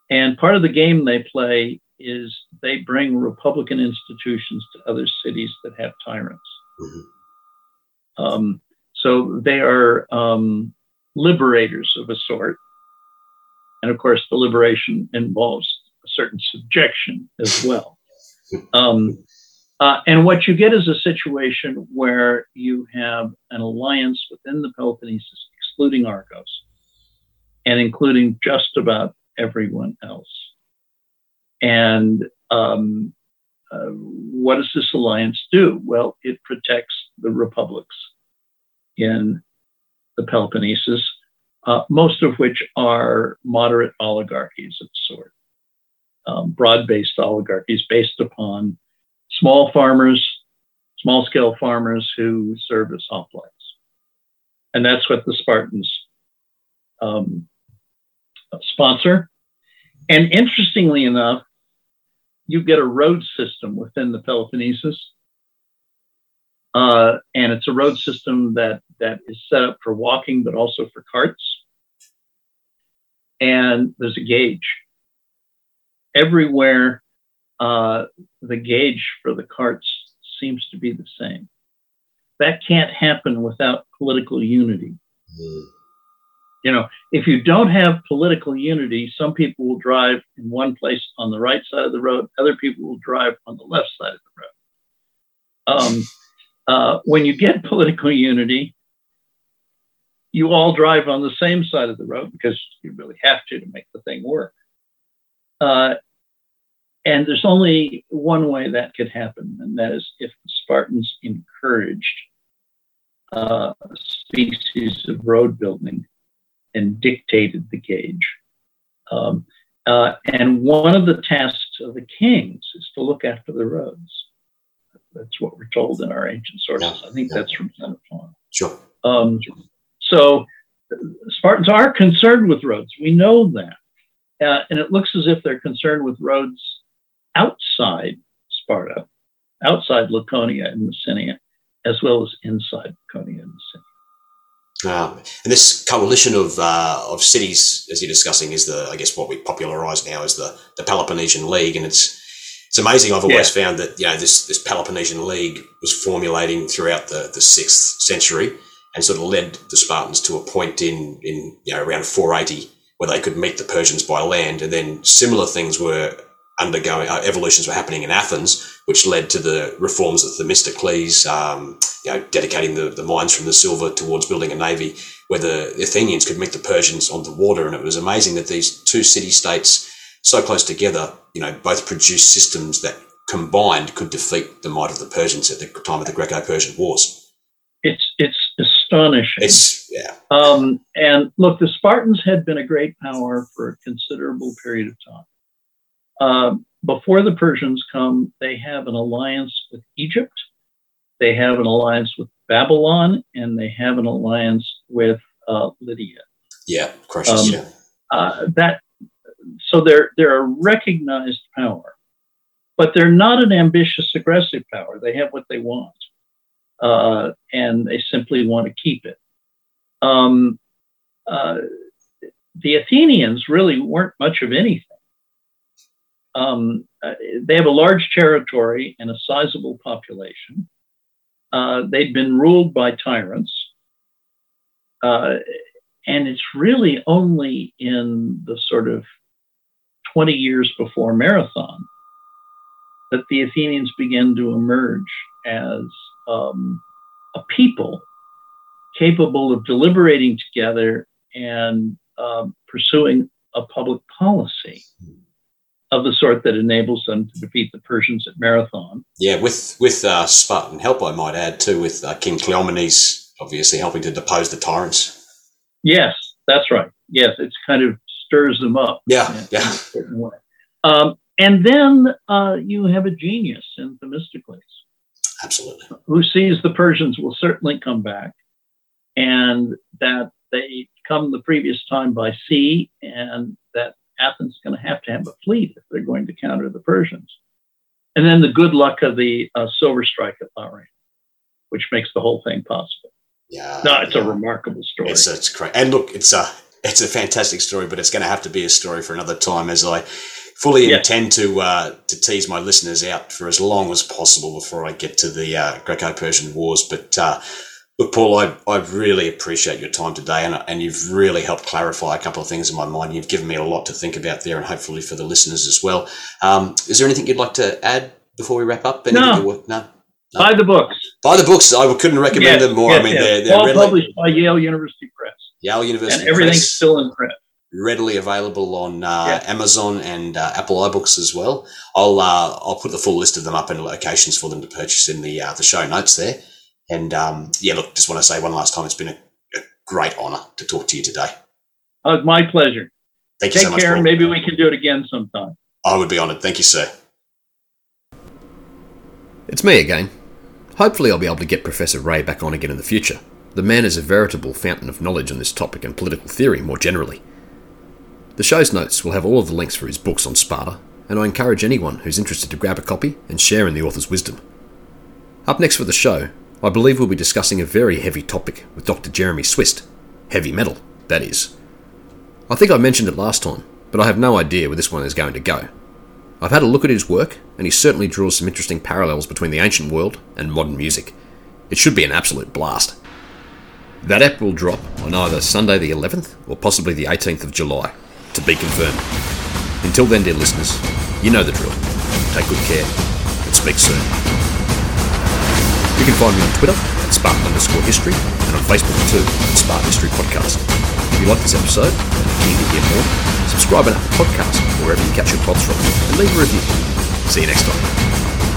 And part of the game they play is they bring republican institutions to other cities that have tyrants. Mm-hmm. Um, so they are um, liberators of a sort. And of course, the liberation involves a certain subjection as well. (laughs) Um, uh, and what you get is a situation where you have an alliance within the Peloponnesus, excluding Argos, and including just about everyone else. And um, uh, what does this alliance do? Well, it protects the republics in the Peloponnesus uh, most of which are moderate oligarchies of sort, um, broad based oligarchies based upon small farmers, small scale farmers who serve as hoplites. And that's what the Spartans um, sponsor. And interestingly enough, you get a road system within the Peloponnesus. Uh, and it's a road system that, that is set up for walking, but also for carts and there's a gauge. Everywhere, uh, the gauge for the carts seems to be the same. That can't happen without political unity. Mm. You know, if you don't have political unity, some people will drive in one place on the right side of the road, other people will drive on the left side of the road. Um, uh, when you get (laughs) political unity, you all drive on the same side of the road because you really have to to make the thing work. Uh, and there's only one way that could happen, and that is if the Spartans encouraged uh, a species of road building and dictated the gauge. Um, uh, and one of the tasks of the kings is to look after the roads. That's what we're told in our ancient sources. I think that's from Xenophon. Sure. Um, so Spartans are concerned with roads. We know that. Uh, and it looks as if they're concerned with roads outside Sparta, outside Laconia and Messenia, as well as inside Laconia and Messenia. Um, and this coalition of uh, of cities, as you're discussing, is the I guess what we popularise now is the the Peloponnesian League, and it's It's amazing. I've always yeah. found that you know this this Peloponnesian League was formulating throughout the the sixth century and sort of led the Spartans to a point in in you know around 480 where they could meet the Persians by land, and then similar things were undergoing uh, evolutions were happening in Athens, which led to the reforms of Themistocles, um, you know, dedicating the, the mines from the silver towards building a navy, where the Athenians could meet the Persians on the water, and it was amazing that these two city states, so close together, you know, both produced systems that combined could defeat the might of the Persians at the time of the Greco-Persian Wars. It's it's astonishing. It's yeah. Um, and look, the Spartans had been a great power for a considerable period of time. Uh, before the Persians come, they have an alliance with Egypt, they have an alliance with Babylon, and they have an alliance with uh, Lydia. Yeah, Croesus. Um, yeah. Uh, that so they're they're a recognized power, but they're not an ambitious, aggressive power. They have what they want, uh, and they simply want to keep it. Um, uh, the Athenians really weren't much of anything um, uh, they have a large territory and a sizable population. Uh, they'd been ruled by tyrants. Uh, and it's really only in the sort of 20 years before Marathon that the Athenians begin to emerge as um, a people capable of deliberating together and uh, pursuing a public policy of the sort that enables them to defeat the Persians at Marathon. Yeah, with with uh, Spartan help, I might add too, with uh, King Cleomenes obviously helping to depose the tyrants. Yes, that's right. Yes, it's kind of stirs them up. Yeah, in, yeah. In um, and then uh, you have a genius in Themistocles. Absolutely. Who sees the Persians will certainly come back, and that they come the previous time by sea, and that Athens is going to have to have a fleet if they're going to counter the Persians. And then the good luck of the uh, silver strike at Laurium, which makes the whole thing possible. Yeah, no, it's yeah. a remarkable story. It's it's great, and look, it's a it's a fantastic story, but it's going to have to be a story for another time. As I fully yeah. intend to uh, to tease my listeners out for as long as possible before I get to the uh, Greco-Persian Wars, but. Look, Paul, I, I really appreciate your time today, and, and you've really helped clarify a couple of things in my mind. You've given me a lot to think about there, and hopefully for the listeners as well. Um, is there anything you'd like to add before we wrap up? no. no. no. Buy the books. Buy the books. I couldn't recommend yes, them more. Yes, I mean, yes. they're, they're all readily, published by Yale University Press. Yale University and everything's Press, still in print. Readily available on uh, Amazon and uh, Apple iBooks as well. I'll uh, I'll put the full list of them up and locations for them to purchase in the uh, the show notes there. And um, yeah, look, just want to say one last time, it's been a, a great honour to talk to you today. Uh, my pleasure. Thank you Take so much. care. Paul. Maybe we can do it again sometime. I would be honoured. Thank you, sir. It's me again. Hopefully, I'll be able to get Professor Rahe back on again in the future. The man is a veritable fountain of knowledge on this topic and political theory more generally. The show's notes will have all of the links for his books on Sparta, and I encourage anyone who's interested to grab a copy and share in the author's wisdom. Up next for the show, I believe we'll be discussing a very heavy topic with Dr. Jeremy Swist. Heavy metal, that is. I think I mentioned it last time, but I have no idea where this one is going to go. I've had a look at his work, and he certainly draws some interesting parallels between the ancient world and modern music. It should be an absolute blast. That app will drop on either Sunday the 11th or possibly the 18th of July, to be confirmed. Until then, dear listeners, you know the drill. Take good care, and speak soon. You can find me on Twitter at Spartan underscore history and on Facebook too at Spartan History Podcast. If you like this episode and are keen to hear more, subscribe and Apple Podcast wherever you catch your pods from and leave a review. See you next time.